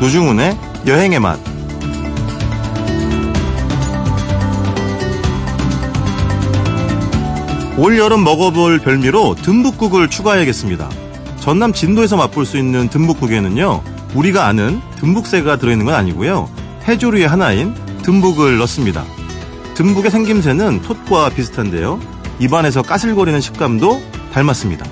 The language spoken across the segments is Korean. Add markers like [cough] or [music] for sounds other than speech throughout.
노중훈의 여행의 맛. 올 여름 먹어볼 별미로 듬북국을 추가해야겠습니다. 전남 진도에서 맛볼 수 있는 듬북국에는요, 우리가 아는 듬북새가 들어있는 건 아니고요, 해조류의 하나인 듬북을 넣습니다. 듬북의 생김새는 톳과 비슷한데요, 입안에서 까슬거리는 식감도 닮았습니다.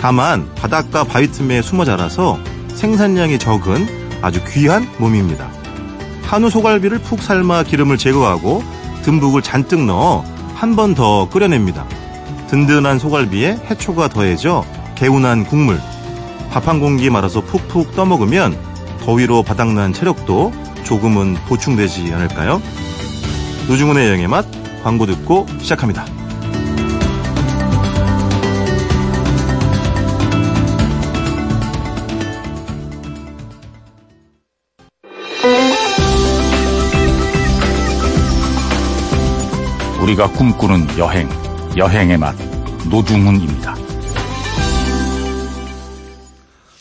다만 바닷가 바위 틈에 숨어 자라서 생산량이 적은 아주 귀한 몸입니다. 한우 소갈비를 푹 삶아 기름을 제거하고 듬북을 잔뜩 넣어 한 번 더 끓여냅니다. 든든한 소갈비에 해초가 더해져 개운한 국물, 밥 한 공기 말아서 푹푹 떠먹으면 더위로 바닥난 체력도 조금은 보충되지 않을까요? 노중훈의 여행의 맛 광고 듣고 시작합니다. 우리가 꿈꾸는 여행, 여행의 맛, 노중훈입니다.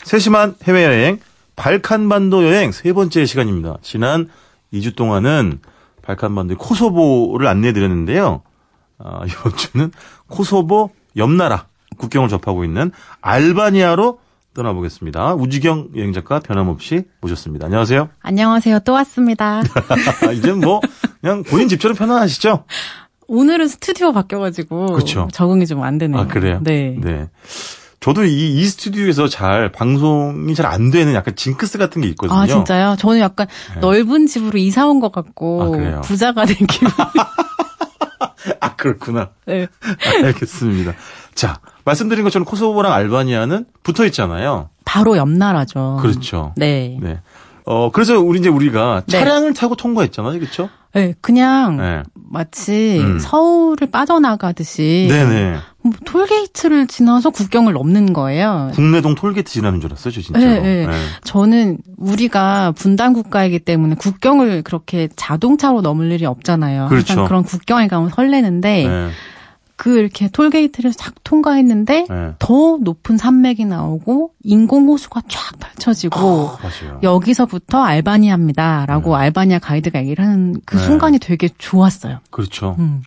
세심한 해외여행 발칸반도 여행 세 번째 시간입니다. 지난 2주 동안은 발칸반도의 코소보를 안내해드렸는데요. 아, 이번 주는 코소보 옆나라 국경을 접하고 있는 알바니아로 떠나보겠습니다. 우지경 여행작가 변함없이 모셨습니다. 안녕하세요. 안녕하세요. 또 왔습니다. [laughs] 이제 뭐 그냥 본인 집처럼 편안하시죠? 오늘은 스튜디오 바뀌어가지고 그쵸. 적응이 좀 안 되네요. 아 그래요? 네. 네. 저도 이, 이 스튜디오에서 잘 방송이 잘 안 되는 약간 징크스 같은 게 있거든요. 아 진짜요? 저는 약간 네. 넓은 집으로 이사 온것 아, 같고 그래요? 부자가 된 기분. [laughs] 아 그렇구나. 네. 알겠습니다. 자, 말씀드린 것처럼 코소보랑 알바니아는 붙어 있잖아요. 바로 옆 나라죠. 그렇죠. 네. 네. 어, 그래서 우리 이제 우리가 네. 차량을 타고 통과했잖아요. 그렇죠? 네, 그냥 네. 마치 음. 서울을 빠져나가듯이 네네. 뭐 톨게이트를 지나서 국경을 넘는 거예요. 국내동 톨게이트 지나는 줄 알았어요, 저 진짜로. 네, 네. 저는 우리가 분단 국가이기 때문에 국경을 그렇게 자동차로 넘을 일이 없잖아요. 그렇죠. 그런 국경에 가면 설레는데 네. 그 이렇게 톨게이트를 싹 통과했는데 네. 더 높은 산맥이 나오고 인공 호수가 쫙 펼쳐지고 아. 여기서부터 알바니아입니다라고 알바니아 가이드가 얘기를 하는 그 네. 순간이 되게 좋았어요. 그렇죠. 음.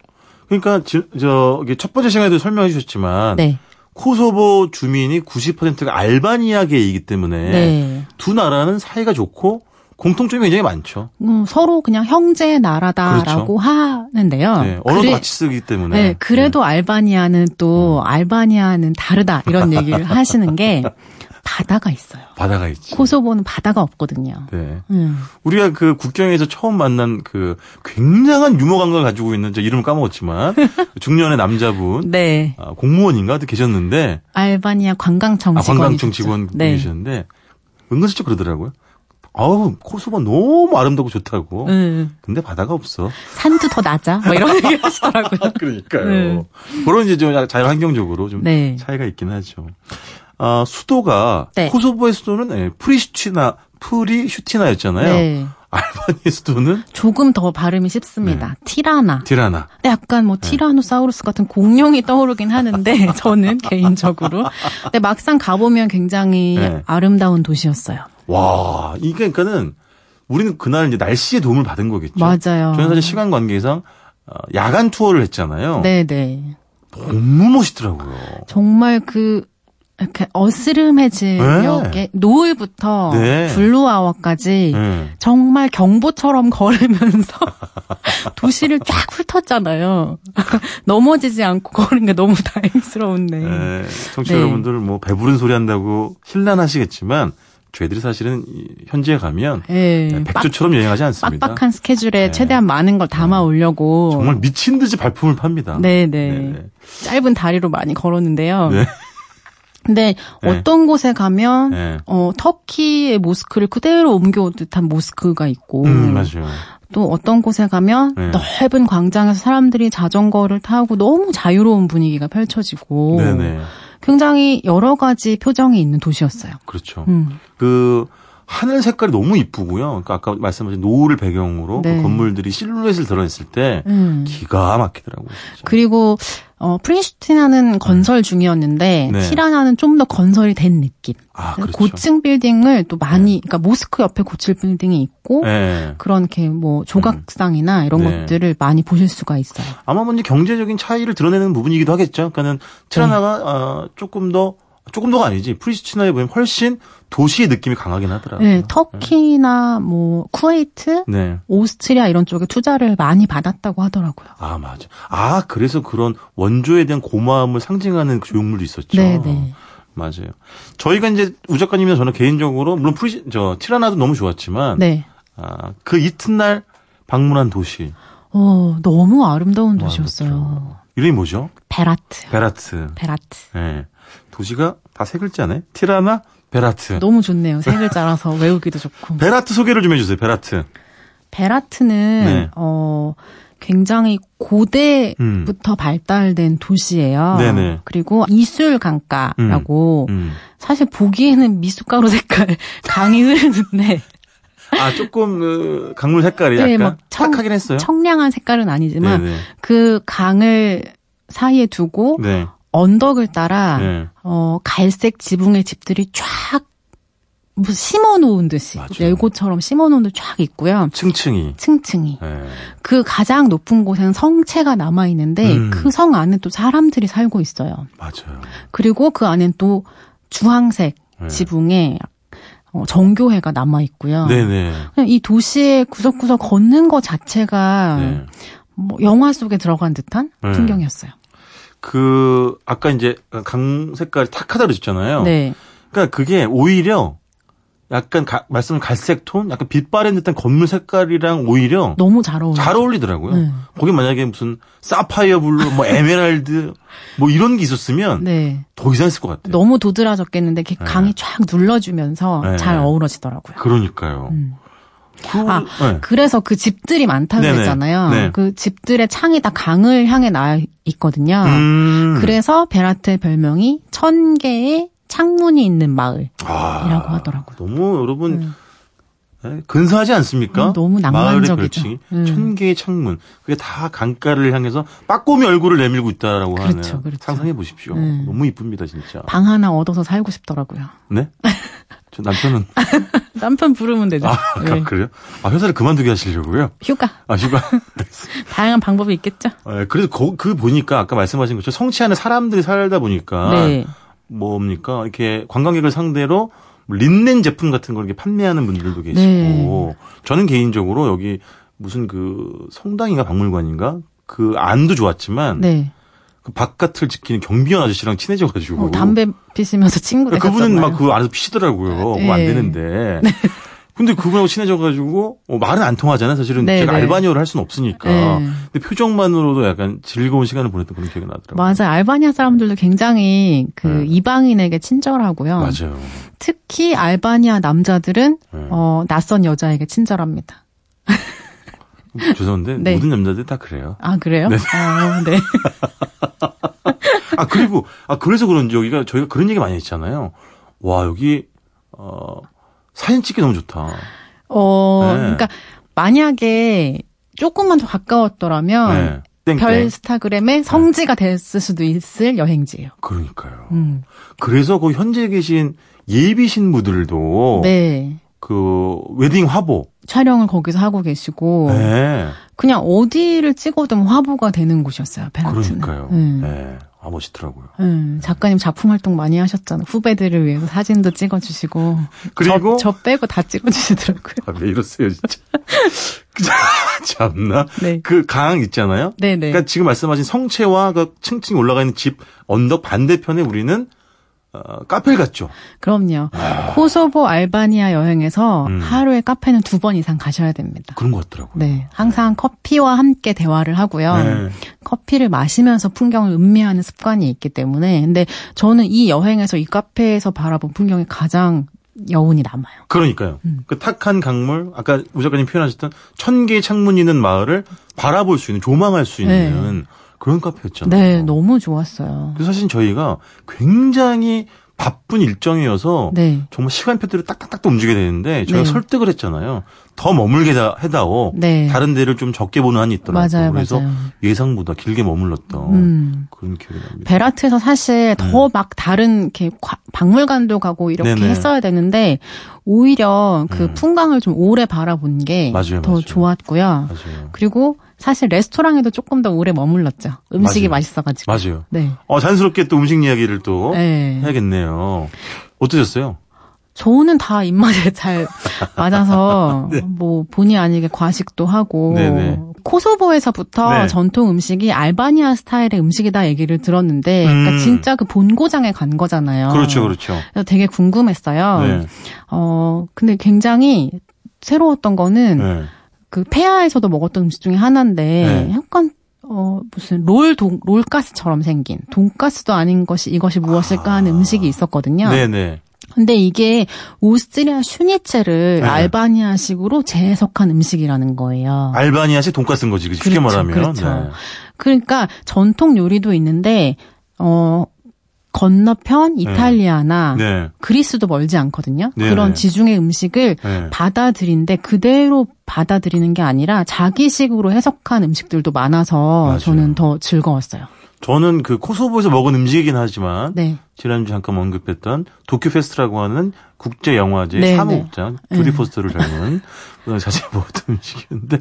그러니까 지, 저기 첫 번째 시간에도 설명해 주셨지만 네. 코소보 주민이 90%가 알바니아계이기 때문에 네. 두 나라는 사이가 좋고 공통점이 굉장히 많죠. 음, 서로 그냥 형제 나라다라고 하는데요. 그렇죠. 네, 언어도 그래- 같이 쓰기 때문에. 네, 그래도 알바니아는 또 알바니아는 다르다 이런 얘기를 [laughs] 하시는 게 바다가 있어요. 바다가 있지. 코소보는 바다가 없거든요. 네. 음. 우리가 그 국경에서 처음 만난 그 굉장한 유머 감각을 가지고 있는 저 이름을 까먹었지만 [laughs] 중년의 남자분 네. 아, 공무원인가 도 계셨는데 알바니아 관광청 아, 직원이 관광청 직원 네. 계셨는데 은근슬쩍 그러더라고요. 아우 코소보 너무 아름답고 좋다고. 음, 근데 바다가 없어. 산도 더 낮아. 뭐 이런 [laughs] 얘기 하시더라고요. 그러니까요. 네. 그런 이제 좀 자연환경적으로 좀 네. 차이가 있긴 하죠. 아, 수도가 네. 코소보의 수도는 예, 프리슈티나 프리슈티나였잖아요. 네. 알바니의 수도는 조금 더 발음이 쉽습니다. 네. 티라나. 근데 약간 뭐 티라노사우루스 같은 공룡이 떠오르긴 하는데 [laughs] 저는 개인적으로. 근데 막상 가보면 굉장히 네. 아름다운 도시였어요. 와, 이게 그러니까는 우리는 그날 이제 날씨의 도움을 받은 거겠죠. 맞아요. 저는 사실 시간 관계상 어, 야간 투어를 했잖아요. 네네. 너무 멋있더라고요. 정말 그 이렇게 어스름해진 네. 역에 노을부터 네. blue hour까지 네. 정말 경보처럼 걸으면서 [laughs] 도시를 쫙 훑었잖아요. [laughs] 넘어지지 않고 걸은 게 너무 [laughs] 다행스러운데. 네, 청취자 네. 여러분들 뭐 배부른 소리 한다고 신난하시겠지만 저희들이 사실은 이 현지에 가면 예. 네, 백조처럼 여행하지 않습니다. 빡빡한 스케줄에 네. 최대한 많은 걸 담아 오려고. 정말 미친 듯이 발품을 팝니다. 네네. 네네. 짧은 다리로 많이 걸었는데요. 네. 근데 네. 어떤 곳에 가면 네. 어, 터키의 모스크를 그대로 옮겨온 듯한 모스크가 있고 음, 맞아요. 또 어떤 곳에 가면 네. 넓은 광장에서 사람들이 자전거를 타고 너무 자유로운 분위기가 펼쳐지고 네네. 굉장히 여러 가지 표정이 있는 도시였어요. 그렇죠. 음. 그 하늘 색깔이 너무 이쁘고요. 그러니까 아까 말씀하신 노을을 배경으로 네. 그 건물들이 실루엣을 드러냈을 때 음. 기가 막히더라고요. 진짜. 그리고 어, 프리슈티나는 건설 중이었는데 네. 티라나는 좀 더 건설이 된 느낌. 아, 그렇죠. 고층 빌딩을 또 많이, 그러니까 모스크 옆에 고층 빌딩이 있고 네. 그런 이렇게 뭐 조각상이나 이런 네. 것들을 많이 보실 수가 있어요. 아마 먼저 경제적인 차이를 드러내는 부분이기도 하겠죠. 그러니까는 티라나가 네. 어, 조금 더 조금 더가 아니지 프리스티나에 보면 훨씬 도시의 느낌이 강하긴 하더라고요. 네, 터키나 뭐 쿠웨이트, 네. 오스트리아 이런 쪽에 투자를 많이 받았다고 하더라고요. 아 맞아. 아 그래서 그런 원조에 대한 고마움을 상징하는 그 조형물도 있었죠. 네, 네. 맞아요. 저희가 이제 우 작가님이나 저는 개인적으로 물론 프리 저 티라나도 너무 좋았지만 네. 아, 그 이튿날 방문한 도시 어, 너무 아름다운 와, 도시였어요. 그렇죠. 이름이 뭐죠? 베라트. 베라트. 베라트. 예. 도시가 다 세 글자네. 티라나 베라트. 너무 좋네요. 세 글자라서 [laughs] 외우기도 좋고. 베라트 소개를 좀 해주세요. 베라트. 베라트는 네. 어 굉장히 고대부터 발달된 도시예요. 음. 네네. 그리고 이술 강가라고 음. 사실 보기에는 미숫가루 색깔 [laughs] 강이 흐르는데 아 조금 그 강물 색깔이 네, 약간 막 청- 탁하긴 했어요. 청량한 색깔은 아니지만 네네. 그 강을 사이에 두고 네. 언덕을 따라 네. 어 갈색 지붕의 집들이 쫙 무슨 심어 놓은 듯이 맞아요. 레고처럼 심어 놓은 듯 쫙 있고요. 층층이. 층층이. 네. 그 가장 높은 곳에는 성체가 남아 있는데 음. 그성 안에 또 사람들이 살고 있어요. 맞아요. 그리고 그 안엔 또 주황색 네. 지붕에 어, 정교회가 남아 있고요. 네네. 그냥 이 도시의 구석구석 걷는 것 자체가 네. 뭐 영화 속에 들어간 듯한 네. 풍경이었어요. 그 아까 이제 강 색깔이 탁하다 그랬잖아요. 네. 그러니까 그게 오히려 약간 가, 말씀 갈색 톤, 약간 빛 바랜 듯한 건물 색깔이랑 오히려 너무 잘 어울려요. 잘 어울리더라고요. 네. 거기 만약에 무슨 사파이어 blue, 뭐 에메랄드, 뭐 이런 게 있었으면 네. 더 이상했을 것 같아요. 너무 도드라졌겠는데 이렇게 강이 쫙 눌러주면서 네. 잘 어우러지더라고요. 그러니까요. 음. 그, 아, 네. 그래서 그 집들이 많다고 네네. 했잖아요. 네. 그 집들의 창이 다 강을 향해 나 있거든요. 음. 그래서 베라트의 별명이 천 개의 창문이 있는 마을이라고 아, 하더라고요. 너무 여러분 음. 네, 근사하지 않습니까? 음, 너무 낭만적이죠. 음. 천 개의 창문. 그게 다 강가를 향해서 빠꼬미 얼굴을 내밀고 있다라고 그렇죠, 하는. 그렇죠. 상상해 보십시오. 음. 너무 이쁩니다, 진짜. 방 하나 얻어서 살고 싶더라고요. 네? 저 남편은 [laughs] 남편 부르면 되죠. 아, 네. 그래요? 아, 회사를 그만두게 하시려고요? 휴가. 아, 휴가. [laughs] 다양한 방법이 있겠죠. 네, 그래서 거- 그 보니까 아까 말씀하신 것처럼 성취 안에 사람들이 살다 보니까 네. 뭡니까 이렇게 관광객을 상대로 뭐 린넨 제품 같은 걸 이렇게 판매하는 분들도 계시고 네. 저는 개인적으로 여기 무슨 그 성당인가 박물관인가 그 안도 좋았지만 네. 그 바깥을 지키는 경비원 아저씨랑 친해져가지고 어, 담배 피시면서 친구. 그분은 막 그 안에서 피시더라고요. 안 네. 되는데. 근데 그분하고 친해져가지고 어, 말은 안 통하잖아요. 사실은 네, 제가 네. 알바니어를 할 수는 없으니까. 네. 근데 표정만으로도 약간 즐거운 시간을 보냈던 그런 기억이 나더라고요. 맞아요. 알바니아 사람들도 굉장히 그 네. 이방인에게 친절하고요. 맞아요. 특히 알바니아 남자들은 네. 어, 낯선 여자에게 친절합니다. 죄송한데 네. 모든 남자들 다 그래요. 아 그래요? 네. 아, 네. [laughs] 아 그리고 아 그래서 그런지 여기가 저희가 그런 얘기 많이 했잖아요. 와 여기 어 사진 찍기 너무 좋다. 어, 네. 그러니까 만약에 조금만 더 가까웠더라면 네. 땡땡. 별 스타그램의 성지가 됐을 수도 있을 여행지예요. 그러니까요. 음. 그래서 그 현재 계신 예비 신부들도 네. 그 웨딩 화보. 촬영을 거기서 하고 계시고 네. 그냥 어디를 찍어도 화보가 되는 곳이었어요. 베라트는. 그러니까요. 음. 네. 아 멋있더라고요. 음, 작가님 작품 활동 많이 하셨잖아요. 후배들을 위해서 사진도 찍어주시고. [laughs] 그리고 저, 저 빼고 다 찍어주시더라고요. 아, 왜 이러세요 진짜. [laughs] 참나. 네. 그 강 있잖아요. 네네. 그러니까 지금 말씀하신 성체와 그 층층 올라가 있는 집 언덕 반대편에 우리는 어, 카페를 갔죠. 그럼요. 코소보 알바니아 여행에서 아. 음. 하루에 카페는 두 번 이상 가셔야 됩니다. 그런 것 같더라고요. 네. 항상 커피와 함께 대화를 하고요. 네. 커피를 마시면서 풍경을 음미하는 습관이 있기 때문에. 근데 저는 이 여행에서 이 카페에서 바라본 풍경이 가장 여운이 남아요. 그러니까요. 음. 그 탁한 강물, 아까 우 작가님 표현하셨던 천 개의 창문 있는 마을을 바라볼 수 있는, 조망할 수 있는 그런 카페였잖아요. 네, 너무 좋았어요. 그래서 사실 저희가 굉장히 바쁜 일정이어서 네. 정말 시간표대로 딱딱딱 또 움직여야 되는데 저희가 네. 설득을 했잖아요. 더 머물게 다- 해다오. 네. 다른 데를 좀 적게 보는 한이 있더라고요. 맞아요, 그래서 맞아요. 예상보다 길게 머물렀던 음. 그런 기억이 납니다. 베라트에서 사실 더막 다른 이렇게 과- 박물관도 가고 이렇게 음. 네네. 했어야 되는데 오히려 그 풍광을 좀 오래 바라본 게더 음. 좋았고요. 맞아요. 그리고 사실 레스토랑에도 조금 더 오래 머물렀죠. 음식이. 맛있어가지고. 맞아요. 네. 어, 자연스럽게 또 음식 이야기를 또 네. 해야겠네요. 어떠셨어요? 저는 다 입맛에 [laughs] 잘 [laughs] 맞아서 뭐 본의 아니게 과식도 하고 네. 네네. 코소보에서부터 네. 전통 음식이 알바니아 스타일의 음식이다 얘기를 들었는데 그러니까 음. 진짜 그 본고장에 간 거잖아요. 그렇죠, 그렇죠. 되게 궁금했어요. 네. 어 근데 굉장히 새로웠던 거는 네. 그 페아에서도 먹었던 음식 중에 하나인데 네. 약간 어 무슨 롤 돈, 롤가스처럼 생긴 돈가스도 아닌 것이 이것이 무엇일까 하는 음식이 있었거든요. 네네. 근데 이게 오스트리아 슈니체를 네. 알바니아식으로 재해석한 음식이라는 거예요. 알바니아식 돈가스인 거지, 그 쉽게 그렇죠, 말하면. 그렇죠. 네. 그러니까 전통 요리도 있는데 어 건너편 이탈리아나 네. 그리스도 멀지 않거든요. 네, 그런 네. 지중해 음식을 네. 받아들인데 그대로 받아들이는 게 아니라 자기식으로 해석한 음식들도 많아서 맞아요. 저는 더 즐거웠어요. 저는 그 코소보에서 먹은 음식이긴 하지만 네. 지난주 잠깐 언급했던 DokuFest라고 하는 국제 영화제 네, 사무국장 조디 네. 포스터를 [laughs] 닮은 자세히 먹었던 음식이었는데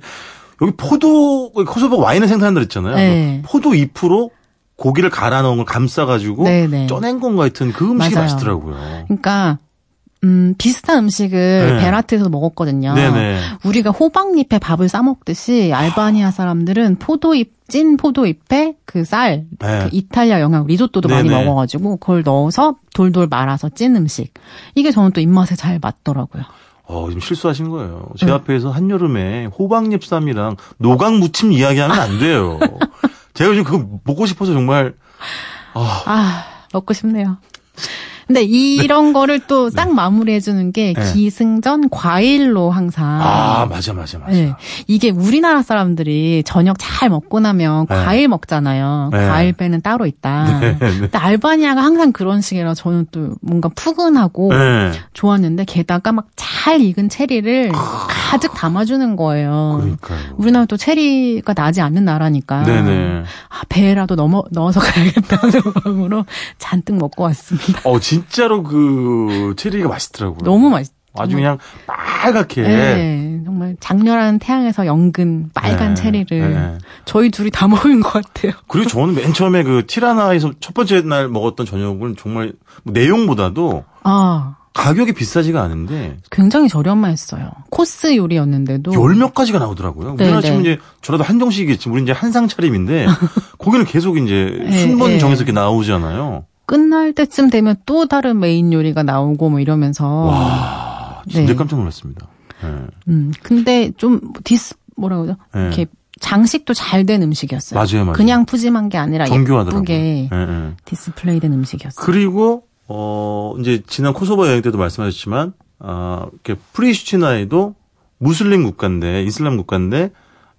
여기 포도 코소보 와인을 생산한다 그랬잖아요. 네. 포도 잎으로 고기를 갈아 넣은 걸 감싸 가지고 네, 네. 쪄낸 건 같은 그 음식이 맞아요. 맛있더라고요. 그러니까 음 비슷한 음식을 네. 베라트에서 먹었거든요. 네네. 우리가 호박잎에 밥을 싸 먹듯이 알바니아 사람들은 포도잎 찐 포도잎에 그 쌀, 네. 그 이탈리아 영향 리조또도 많이 네네. 먹어가지고 그걸 넣어서 돌돌 말아서 찐 음식. 이게 저는 또 입맛에 잘 맞더라고요. 어, 지금 실수하신 거예요. 제 네. 앞에서 한여름에 호박잎 쌈이랑 노각 무침 이야기하면 안 돼요. [laughs] 제가 요즘 그거 먹고 싶어서 정말 아 먹고 싶네요. 근데 이런 거를 또싹 마무리해 주는 게 네. 기승전 과일로 항상. 아, 맞아 맞아 맞아. 네. 이게 우리나라 사람들이 저녁 잘 먹고 나면 네. 과일 먹잖아요. 네. 과일 배는 따로 있다. 네, 네. 근데 알바니아가 항상 그런 식이라 저는 또 뭔가 푸근하고 네. 좋았는데 게다가 막 잘 익은 체리를 가득 담아주는 거예요. 그러니까요. 우리나라 또 체리가 나지 않는 나라니까 네네. 아, 배에라도 넘어, 넣어서 가야겠다는 [laughs] 마음으로 잔뜩 먹고 왔습니다. 어 진 짜로 그 체리가 맛있더라고요. 너무 맛있. 아주 그냥 빨갛게. 네, 정말 장렬한 태양에서 연근 빨간 네, 체리를 네. 저희 둘이 다 [laughs] 먹은 것 같아요. 그리고 저는 맨 처음에 그 티라나에서 첫 번째 날 먹었던 저녁은 정말 뭐 내용보다도 아, 가격이 비싸지가 않은데 굉장히 저렴했어요. 코스 요리였는데도 열 몇 가지가 나오더라고요. 네, 우리나라 치면 네. 이제 전라도 한정식이겠지. 우리 이제 한상 차림인데 [laughs] 거기는 계속 이제 네, 순번 네. 정해서 이렇게 나오잖아요. 끝날 때쯤 되면 또 다른 메인 요리가 나오고 뭐 이러면서 와, 진짜 네. 깜짝 놀랐습니다. 네. 음, 근데 좀 디스 뭐라 그러죠? 네. 이렇게 장식도 잘 된 음식이었어요. 맞아요, 맞아요. 그냥 푸짐한 게 아니라 정교하더라고요. 예쁘게 네, 네. 디스플레이된 음식이었어요. 그리고 어 이제 지난 코소보 여행 때도 말씀하셨지만 아 이렇게 프리슈티나에도 무슬림 국가인데 이슬람 국가인데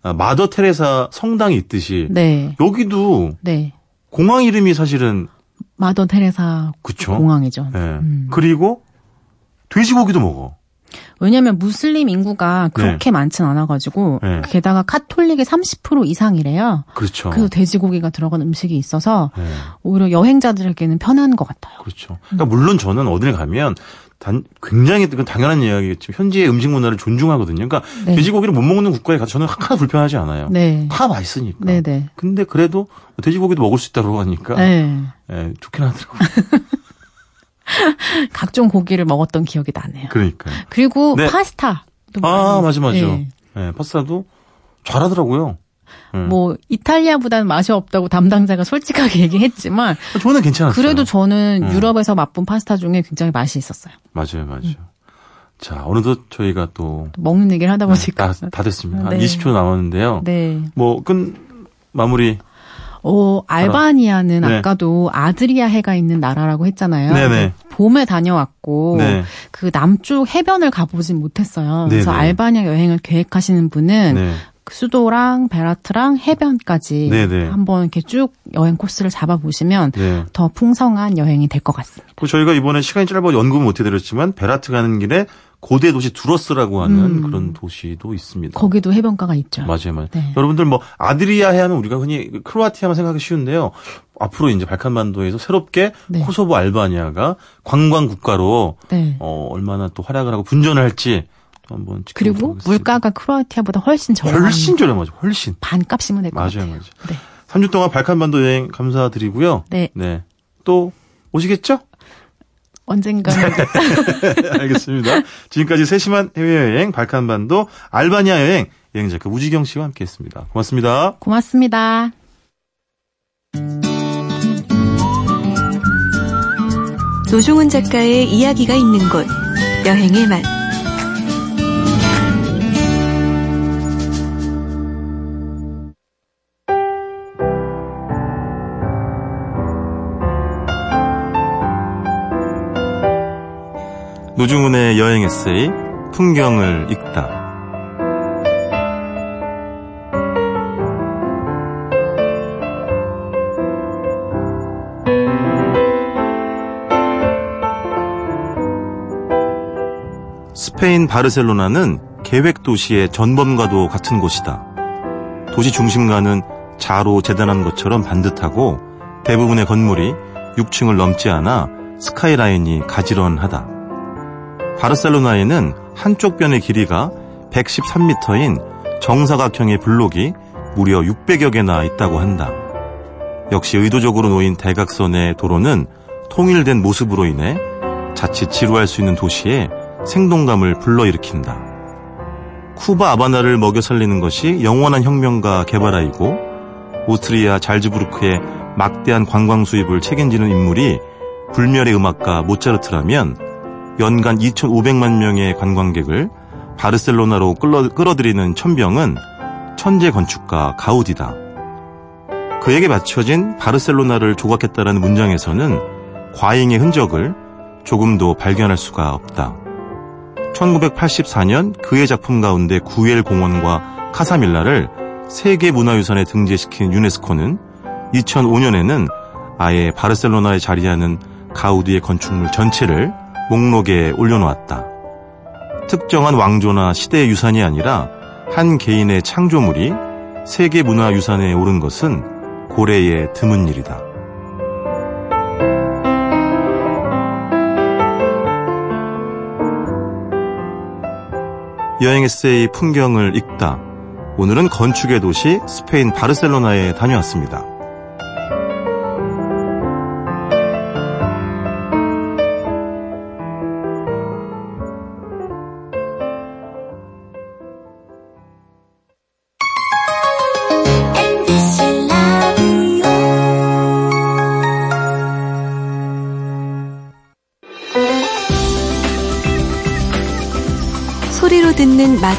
아, 마더 테레사 성당이 있듯이 네, 여기도 네. 공항 이름이 사실은 마더 테레사 그쵸. 공항이죠. 예. 음. 그리고 돼지고기도 먹어. 왜냐하면 무슬림 인구가 그렇게 많진 않아가지고 네. 게다가 카톨릭의 30% 이상이래요. 그렇죠. 그래서 돼지고기가 들어간 음식이 있어서 예. 오히려 여행자들에게는 편한 것 같아요. 그렇죠. 그러니까 물론 저는 어딜 가면 단 굉장히 그 당연한 이야기겠지만 현지의 음식 문화를 존중하거든요. 그러니까 네. 돼지고기를 못 먹는 국가에 가서 저는 하나 불편하지 않아요. 네, 다 맛있으니까. 네, 네, 근데 그래도 돼지고기도 먹을 수 있다고 하니까 네. 예, 좋긴 하더라고요. [laughs] 각종 고기를 먹었던 기억이 나네요. 그러니까. 그리고 네. 파스타. 아 맞아 맞아. 네. 예, 파스타도 잘하더라고요. 예. 뭐 이탈리아보다는 맛이 없다고 담당자가 솔직하게 [laughs] 얘기했지만 저는 괜찮았어요. 그래도 저는 음. 유럽에서 맛본 파스타 중에 굉장히 맛이 있었어요. 맞아요 맞아요. 자 어느덧 저희가 또또 먹는 얘기를 하다 보니까 다, 다 됐습니다. 한 네. 20초 남았는데요. 네. 뭐끝 마무리. 어, 알바니아는 네. 아까도 아드리아 해가 있는 나라라고 했잖아요. 네네. 봄에 다녀왔고 네. 그 남쪽 해변을 가보진 못했어요. 그래서 네네. 알바니아 여행을 계획하시는 분은 네. 그 수도랑 베라트랑 해변까지 네네. 한번 이렇게 쭉 여행 코스를 잡아 보시면 네. 더 풍성한 여행이 될 것 같습니다. 그 저희가 이번에 시간이 짧아 연구는 못 해 드렸지만 베라트 가는 길에 고대 도시 두러스라고 하는 음. 그런 도시도 있습니다. 거기도 해변가가 있죠. 맞아요, 맞아요. 네. 여러분들 뭐 아드리아 해하면 우리가 흔히 크로아티아만 생각하기 쉬운데요. 앞으로 이제 발칸반도에서 새롭게 네. 코소보 알바니아가 관광 국가로 네. 어, 얼마나 또 활약을 하고 분전을 할지 또 한번 그리고 하겠습니다. 물가가 크로아티아보다 훨씬 저렴한 훨씬 저렴하죠. 훨씬. 반값이면 될것 맞아요, 같아요. 맞아요. 네. 3주 동안 발칸반도 여행 감사드리고요. 네. 네. 또 오시겠죠? 언젠가는 [laughs] 알겠습니다. 지금까지 세심한 해외여행 발칸반도 알바니아 여행 여행자 그 우지경 씨와 함께 했습니다. 고맙습니다. 고맙습니다. 노종훈 작가의 이야기가 있는 곳 여행의 맛 노중훈의 여행 에세이 풍경을 읽다. 스페인 바르셀로나는 계획 도시의 전범과도 같은 곳이다. 도시 중심가는 자로 재단한 것처럼 반듯하고 대부분의 건물이 6층을 넘지 않아 스카이라인이 가지런하다. 바르셀로나에는 한쪽 변의 길이가 113m인 정사각형의 블록이 무려 600여 개나 있다고 한다. 역시 의도적으로 놓인 대각선의 도로는 통일된 모습으로 인해 자칫 지루할 수 있는 도시에 생동감을 불러일으킨다. 쿠바 아바나를 먹여 살리는 것이 영원한 혁명가 개발아이고 오스트리아 잘즈부르크의 막대한 관광 수입을 책임지는 인물이 불멸의 음악가 모차르트라면 연간 2,500만 명의 관광객을 바르셀로나로 끌어, 끌어들이는 천병은 천재 건축가 가우디다. 그에게 바쳐진 바르셀로나를 조각했다라는 문장에서는 과잉의 흔적을 조금도 발견할 수가 없다. 1984년 그의 작품 가운데 구엘 공원과 카사밀라를 세계 문화유산에 등재시킨 유네스코는 2005년에는 아예 바르셀로나에 자리하는 가우디의 건축물 전체를 목록에 올려놓았다. 특정한 왕조나 시대의 유산이 아니라 한 개인의 창조물이 세계 문화유산에 오른 것은 고래의 드문 일이다. 여행 에세이 풍경을 읽다. 오늘은 건축의 도시 스페인 바르셀로나에 다녀왔습니다.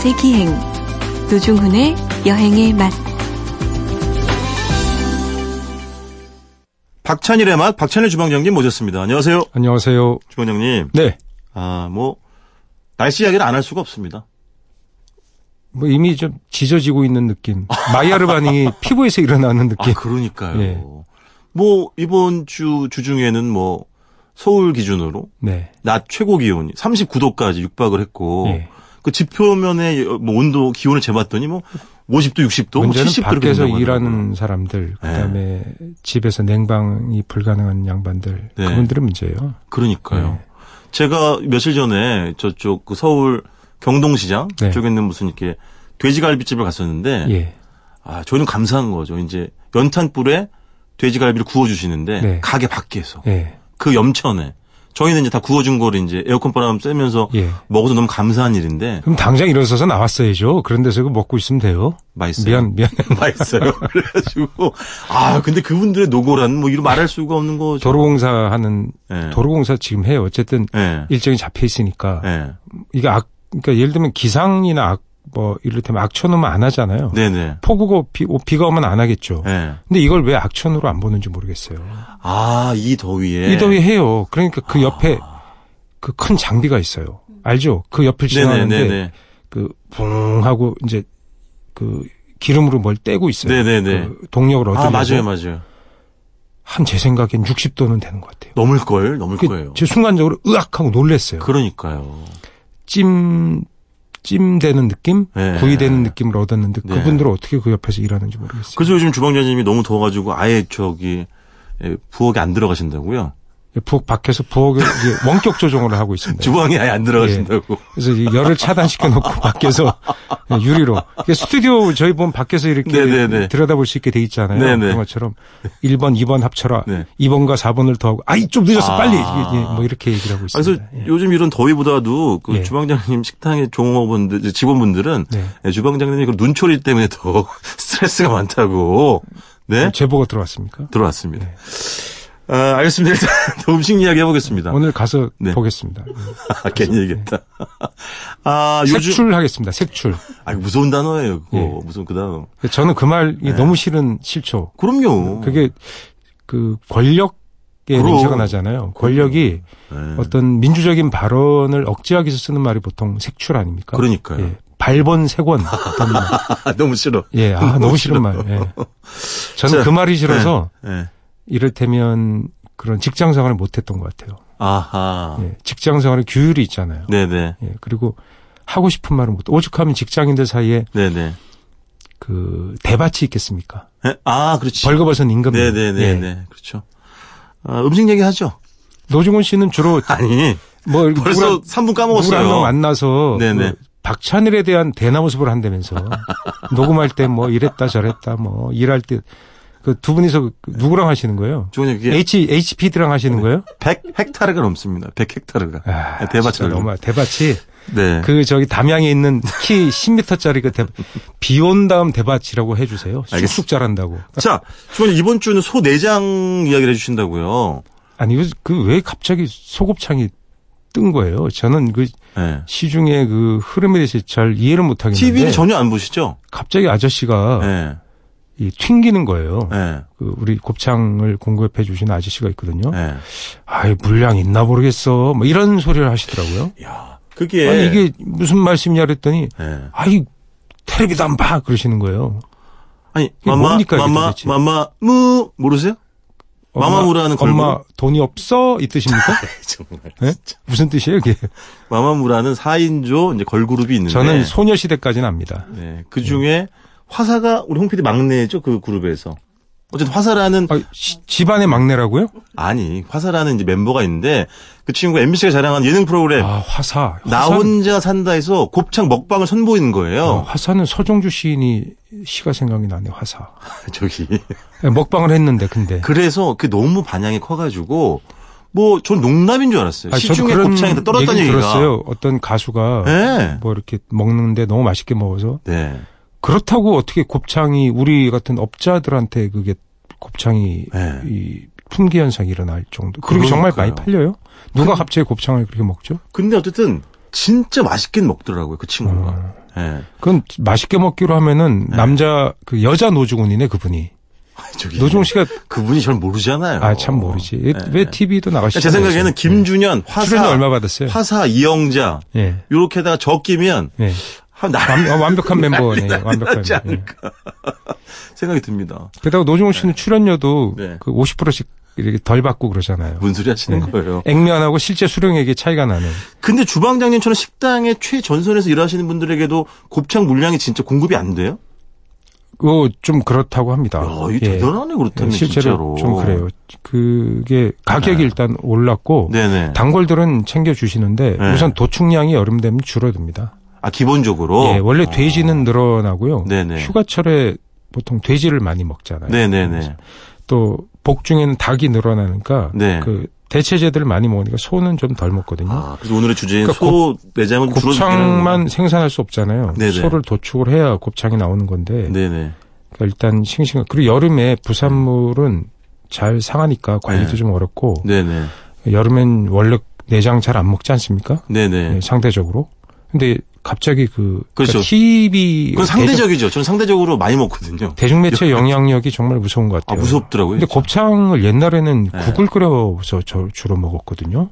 맛의 기행 노중훈의 여행의 맛 박찬일의 맛, 박찬일 주방장님 모셨습니다. 안녕하세요. 안녕하세요. 주방장님. 네. 아, 뭐, 날씨 이야기를 안 할 수가 없습니다. 뭐 이미 좀 지져지고 있는 느낌. 마이야르 반응이 [laughs] 피부에서 일어나는 아, 느낌. 그러니까요. 예. 뭐, 이번 주, 주중에는 뭐, 서울 기준으로 네. 낮 최고 기온이 39도까지 육박을 했고, 예. 그 지표면에 뭐 온도, 기온을 재봤더니 뭐, 50도, 60도, 뭐 문제는 70도 이렇게 밖에서 일하는. 사람들, 그다음에 집에서 냉방이 불가능한 양반들, 네. 그분들의 문제예요. 그러니까요. 네. 제가 며칠 전에 저쪽 그 서울 경동시장 네. 쪽에 있는 무슨 이렇게 돼지갈비집을 갔었는데, 예. 아, 저희는 감사한 거죠. 이제 연탄불에 돼지갈비를 구워주시는데, 네. 가게 밖에서. 예. 그 염천에. 저희는 이제 다 구워준 거를 이제 에어컨 바람 쐬면서 예. 먹어서 너무 감사한 일인데, 그럼 당장 일어서서 나왔어야죠. 그런 데서 이거 먹고 있으면 돼요. 맛있어요. 미안, 미안. [laughs] 맛있어요. [laughs] 그래가지고, 아, 근데 그분들의 노고란 뭐 이런 말할 수가 없는 거죠. 도로공사 하는, 예. 도로공사 지금 해요. 어쨌든 예. 일정이 잡혀 있으니까. 예. 이게 악, 그러니까 예를 들면 기상이나 악, 뭐, 이를테면 악천후면 안 하잖아요. 네네. 폭우고 비, 비가 오면 안 하겠죠. 예. 근데 이걸 왜 악천후로 안 보는지 모르겠어요. 아, 이 더위에. 이 더위 해요. 그러니까 그 옆에 그큰 장비가 있어요. 알죠? 그 옆을 지나가는데 네네네네. 그 붕하고 이제 그 기름으로 뭘 떼고 있어요. 네네네. 그 동력을 얻으려고. 아, 맞아요, 맞아요. 한 제 생각엔 60도는 되는 것 같아요. 넘을 걸, 넘을 그 거예요. 제 순간적으로 으악 하고 놀랬어요. 그러니까요. 찜, 찜되는 느낌? 네. 구이되는 느낌을 얻었는데 네. 그분들은 어떻게 그 옆에서 일하는지 모르겠어요. 그래서 요즘 주방장님이 너무 더워가지고 아예 저기 예, 부엌에 안 들어가신다고요? 부엌 밖에서 부엌을 [laughs] 원격 조정을 하고 있습니다. 주방에 아예 안 들어가신다고. 그래서 이 열을 차단시켜 놓고 [laughs] 밖에서 유리로. 이게 스튜디오 저희 보면 밖에서 이렇게 네네네. 들여다볼 수 있게 돼 있잖아요. 네네. 그런 것처럼 1번, 2번 합쳐라. 네. 2번과 4번을 더하고 아이 좀 늦었어 아. 빨리 이게 뭐 이렇게 얘기를 하고 아, 그래서 있습니다. 예. 요즘 이런 더위보다도 그 예. 주방장님 식당의 종업원들, 직원분들은 네. 예, 주방장님이 그 눈초리 때문에 더 [laughs] 스트레스가 많다고 네 제보가 들어왔습니까? 들어왔습니다. 아, 알겠습니다. 일단 [laughs] 음식 이야기 해보겠습니다. 오늘 가서 네. 보겠습니다. [laughs] 아, 괜히 얘기했다. 아, 색출하겠습니다. 색출. 아, 무서운 단어예요. 그거 예. 무슨 그 단어. 저는 그 말이 네. 너무 싫은 싫죠. 그럼요. 그게 그 권력의 그럼. 냄새가 나잖아요. 권력이 네. 어떤 민주적인 발언을 억제하기 위해서 쓰는 말이 보통 색출 아닙니까? 그러니까요. 예. 발본 색원. 아, [laughs] 너무 싫어. 예, 아, 너무 싫은 말. 예. 저는 자, 그 말이 싫어서 예. 이를테면 그런 직장 생활을 못했던 것 같아요. 아하. 예. 직장 생활에 규율이 있잖아요. 네네. 예. 그리고 하고 싶은 말은 못. 오죽하면 직장인들 사이에 네네. 그 대밭이 있겠습니까? 예? 아, 그렇지. 벌거벗은 임금. 네네네네. 예. 그렇죠. 아, 음식 얘기 하죠. 노중훈 씨는 주로 [laughs] 아니, 뭐 벌써 3분 까먹었어요. 누구랑 만나서 네네. 그 박찬일에 대한 대나무숲을 한다면서 [laughs] 녹음할 때 뭐 이랬다 저랬다 뭐 일할 때 그 두 분이서 그 누구랑 하시는 거예요? 주원이 그게 H HPD랑 하시는 거예요? 100 헥타르가 넘습니다. 100 헥타르가. 아, 대밭을 진짜 너무 대밭이 네. 그 저기 담양에 있는 키 [laughs] 10m짜리 그 대, 비온 다음 대밭이라고 해주세요. 쑥쑥 자란다고. 자, 주원이 이번 주는 소 내장 이야기를 해주신다고요. 아니 그 왜 갑자기 소곱창이 뜬 거예요? 저는 그 네. 시중의 그 흐름에 대해서 잘 이해를 못 하겠는데 TV는 전혀 안 보시죠? 갑자기 아저씨가 네. 이 튕기는 거예요. 네. 그 우리 곱창을 공급해 주시는 아저씨가 있거든요. 네. 아이 물량 있나 모르겠어. 뭐 이런 소리를 하시더라고요. 야, 그게. 아니 이게 무슨 말씀이냐 그랬더니 네. 아이 텔레비도 안 봐 그러시는 거예요. 아니, 마마, 뭡니까, 마마? 마마, 무, 모르세요? 마마무라는 걸그룹? 엄마 돈이 없어 이 뜻입니까? [laughs] 정말. 예? 무슨 뜻이에요 이게? 마마무라는 4인조 이제 걸그룹이 있는데. 저는 소녀시대까지는 압니다. 네. 그 중에 화사가 우리 홍 PD 막내죠. 그 그룹에서. 어쨌든 화사라는 아, 시- 집안의 막내라고요? 아니 화사라는 이제 멤버가 있는데 그 친구가 MBC가 자랑한 예능 프로그램 아 화사. 나 화사- 혼자 산다에서 곱창 먹방을 선보이는 거예요. 어, 화사는 서정주 시인이 시가 생각이 나네 화사. [laughs] 저기 예, 먹방을 했는데 근데. 그래서 그 너무 반향이 커가지고 뭐 전 농담인 줄 알았어요. 아니, 시중에 곱창이 다 떨어졌다는 얘기. 들었어요. 어떤 가수가 네. 뭐 이렇게 먹는데 너무 맛있게 먹어서 네. 그렇다고 어떻게 곱창이 우리 같은 업자들한테 그게 곱창이 네. 이 품귀 현상이 일어날 정도. 그리고 정말 많이. 팔려요? 누가 갑자기 곱창을 그렇게 먹죠? 근데 어쨌든 진짜 맛있긴 먹더라고요 그 친구가. 어. 예. 그건 맛있게 먹기로 하면은 네. 남자 그 여자 노중훈이네 그분이. [laughs] 저기 노중훈 씨가 그분이 잘 모르잖아요. 아 참 모르지. 네. 왜 TV도 나가시죠? 제 생각에는 김준현, 화사, 출연료 얼마 받았어요? 화사, 이영자 예. 요렇게다가 적기면 예. 한 나, 완, 어, 완벽한 멤버네. 완벽한. 않을까 [laughs] 생각이 듭니다. 게다가 노중훈 씨는 출연료도 네. 그 50%씩 이렇게 덜 받고 그러잖아요. 무슨 소리 하시는 네. 거예요? 액면하고 실제 수령액이 차이가 나는. 근데 주방장님처럼 식당의 최전선에서 일하시는 분들에게도 곱창 물량이 진짜 공급이 안 돼요? 그거 좀 그렇다고 합니다. 야, 이게 예. 대단하네 그렇다면 예, 실제로 진짜로. 좀 그래요. 그게 가격이 네. 일단 올랐고 네네. 단골들은 챙겨 주시는데 네. 우선 도축량이 여름 되면 줄어듭니다. 아 기본적으로. 예, 원래 돼지는 늘어나고요. 어. 네네. 휴가철에 보통 돼지를 많이 먹잖아요. 네네네. 또 복 중에는 닭이 늘어나니까 네. 그 대체제들을 많이 먹으니까 소는 좀 덜 먹거든요. 아, 그래서 오늘의 주제인 그러니까 소 내장은 곱창만 생산할 수 없잖아요. 네네. 소를 도축을 해야 곱창이 나오는 건데 네네. 그러니까 일단 싱싱한 그리고 여름에 부산물은 잘 상하니까 관리도 네. 좀 어렵고 네네. 여름엔 원래 내장 잘 안 먹지 않습니까? 네네. 예, 상대적으로. 근데 갑자기 그 그렇죠. 그러니까 TV 그건 상대적이죠. 저는 상대적으로 많이 먹거든요. 대중, 매체 영향력이 정말 무서운 것 아, 같아요. 무섭더라고요. 근데 진짜. 곱창을 옛날에는 네. 국을 끓여서 저 주로 먹었거든요.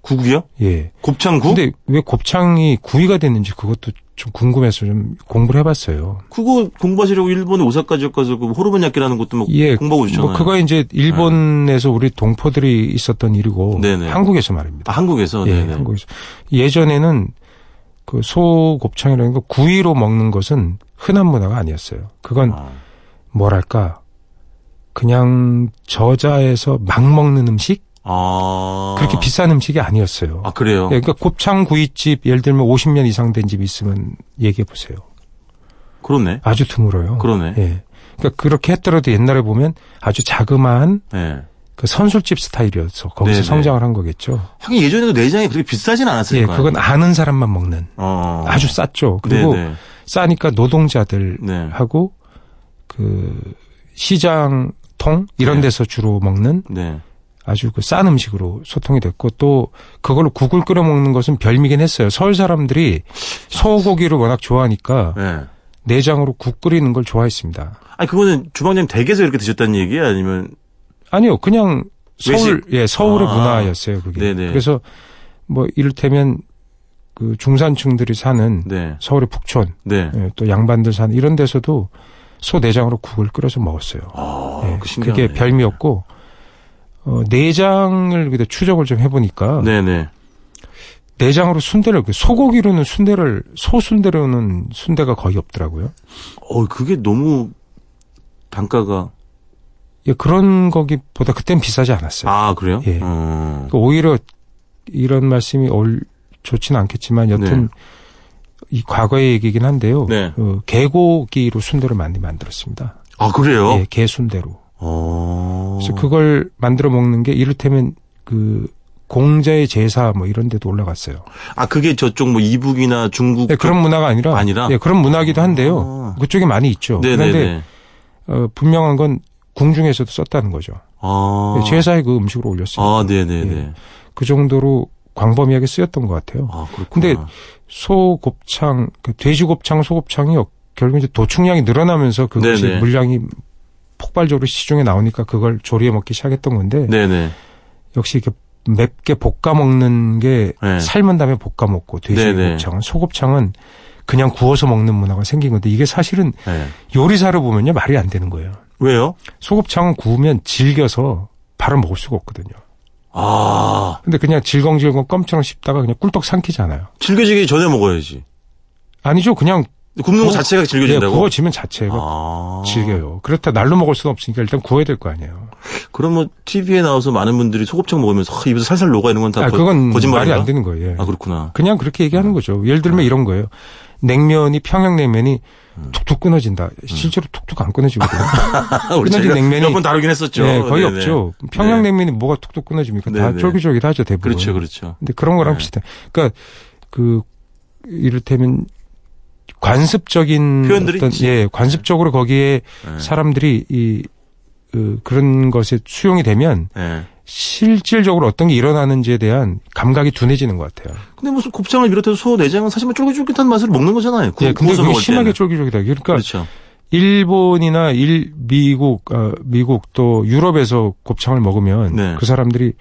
국이요? 예. 곱창국? 근데 왜 곱창이 구이가 됐는지 그것도 좀 궁금해서 좀 공부를 해봤어요. 그거 공부하시려고 일본에 오사카 지역 가서 그 호르몬 야끼라는 것도 뭐 예. 공부하고 오셨잖아요. 뭐 그거 이제 일본에서 우리 동포들이 있었던 일이고 네네. 한국에서 말입니다. 아, 한국에서? 예, 네네. 한국에서 예전에는 그 소 곱창이라는 거 구이로 먹는 것은 흔한 문화가 아니었어요. 그건 아, 뭐랄까 그냥 저자에서 막 먹는 음식 아. 그렇게 비싼 음식이 아니었어요. 아, 그래요? 예, 그러니까 곱창 구이집 예를 들면 50년 이상 된집 있으면 얘기해 보세요. 그렇네. 아주 드물어요. 그러네. 예. 그러니까 그렇게 했더라도 옛날에 보면 아주 자그마한 네. 그 선술집 스타일이어서 거기서 네네. 성장을 한 거겠죠. 하긴 예전에도 내장이 그렇게 비싸진 않았을 예, 거예요. 그건 아는 사람만 먹는 어. 아주 쌌죠. 그리고 네네. 싸니까 노동자들하고 네. 그 시장통 이런 네. 데서 주로 먹는 네. 아주 그 싼 음식으로 소통이 됐고 또 그걸로 국을 끓여 먹는 것은 별미긴 했어요. 서울 사람들이 소고기를 워낙 좋아하니까 네. 내장으로 국 끓이는 걸 좋아했습니다. 아니, 그거는 주방장님 댁에서 이렇게 드셨다는 얘기야? 아니면, 아니요, 그냥 서울 외식? 예 서울의 아. 문화였어요. 그게. 네네. 그래서 뭐 이를테면 그 중산층들이 사는 네. 서울의 북촌 네. 예, 또 양반들 사는 이런 데서도 소 내장으로 국을 끓여서 먹었어요. 아, 예, 그. 그게 별미였고 어, 내장을 그때 추적을 좀 해보니까 네네. 내장으로 순대를 그 소고기로는 순대를 소 순대로는 순대가 거의 없더라고요. 어, 그게 너무 단가가. 예, 그런 거기보다 그땐 비싸지 않았어요. 아, 그래요? 예. 어. 그러니까 오히려 이런 말씀이 올 좋지는 않겠지만 여튼 이 과거의 얘기긴 한데요. 네. 그 개고기로 순대를 많이 만들었습니다. 아, 그래요? 예, 개 순대로. 어. 그래서 그걸 만들어 먹는 게 이를테면 그 공자의 제사 뭐 이런 데도 올라갔어요. 아, 그게 저쪽 뭐 이북이나 중국. 예, 그런 문화가 아니라 아니라? 예, 그런 문화기도 한데요. 아. 그쪽에 많이 있죠. 그런데 네네네. 어, 분명한 건 궁중에서도 썼다는 거죠. 아. 예, 제사에 그 음식으로 올렸어요. 아, 네네네. 예. 그 정도로 광범위하게 쓰였던 것 같아요. 아, 그렇구나. 근데 소곱창, 그 돼지곱창, 소곱창이 결국 이제 도축량이 늘어나면서 그것이 네네. 물량이 폭발적으로 시중에 나오니까 그걸 조리해 먹기 시작했던 건데 네네. 역시 이렇게 맵게 볶아 먹는 게 네. 삶은 다음에 볶아 먹고. 돼지곱창은 소곱창은 그냥 구워서 먹는 문화가 생긴 건데 이게 사실은 네. 요리사를 보면요 말이 안 되는 거예요. 왜요? 소곱창은 구우면 질겨서 바로 먹을 수가 없거든요. 아, 근데 그냥 질겅질겅 껌처럼 씹다가 그냥 꿀떡 삼키잖아요. 질겨지기 전에 먹어야지. 아니죠. 그냥 굽는 거 자체가 예, 질겨진다고? 구워지면 자체가 아. 질겨요. 그렇다 날로 먹을 수는 없으니까 일단 구워야 될 거 아니에요. 그럼 뭐 TV에 나와서 많은 분들이 소곱창 먹으면서 아, 입에서 살살 녹아 있는 건다 아, 그건 거짓말인가? 말이 안 되는 거예요. 예. 아, 그렇구나. 그냥 그렇게 얘기하는 거죠. 예를 들면 이런 거예요. 냉면이 평양 냉면이 음. 툭툭 끊어진다. 실제로 툭툭 안 끊어지거든요. [laughs] 우리 끊어진 냉면이- 몇 번 다루긴 했었죠. 예, 거의 네네. 없죠. 평양 냉면이 뭐가 툭툭 끊어집니까? 다 네네. 쫄깃쫄깃하죠, 대부분. 그렇죠, 그렇죠. 근데 그런 거랑 네. 비슷해. 그러니까 그 이를테면 관습적인 표현들이 어떤 있지. 예, 관습적으로 거기에 네. 사람들이 이 그, 그런 것에 수용이 되면 예. 실질적으로 어떤 게 일어나는지에 대한 감각이 둔해지는 것 같아요. 근데 무슨 곱창을 비롯해서 소 내장은 사실 뭐 쫄깃쫄깃한 맛으로 먹는 거잖아요. 구, 예, 근데 그게 심하게 때는. 쫄깃쫄깃하게. 그러니까 그렇죠. 일본이나 일 미국 어, 미국 또 유럽에서 곱창을 먹으면 네. 그 사람들이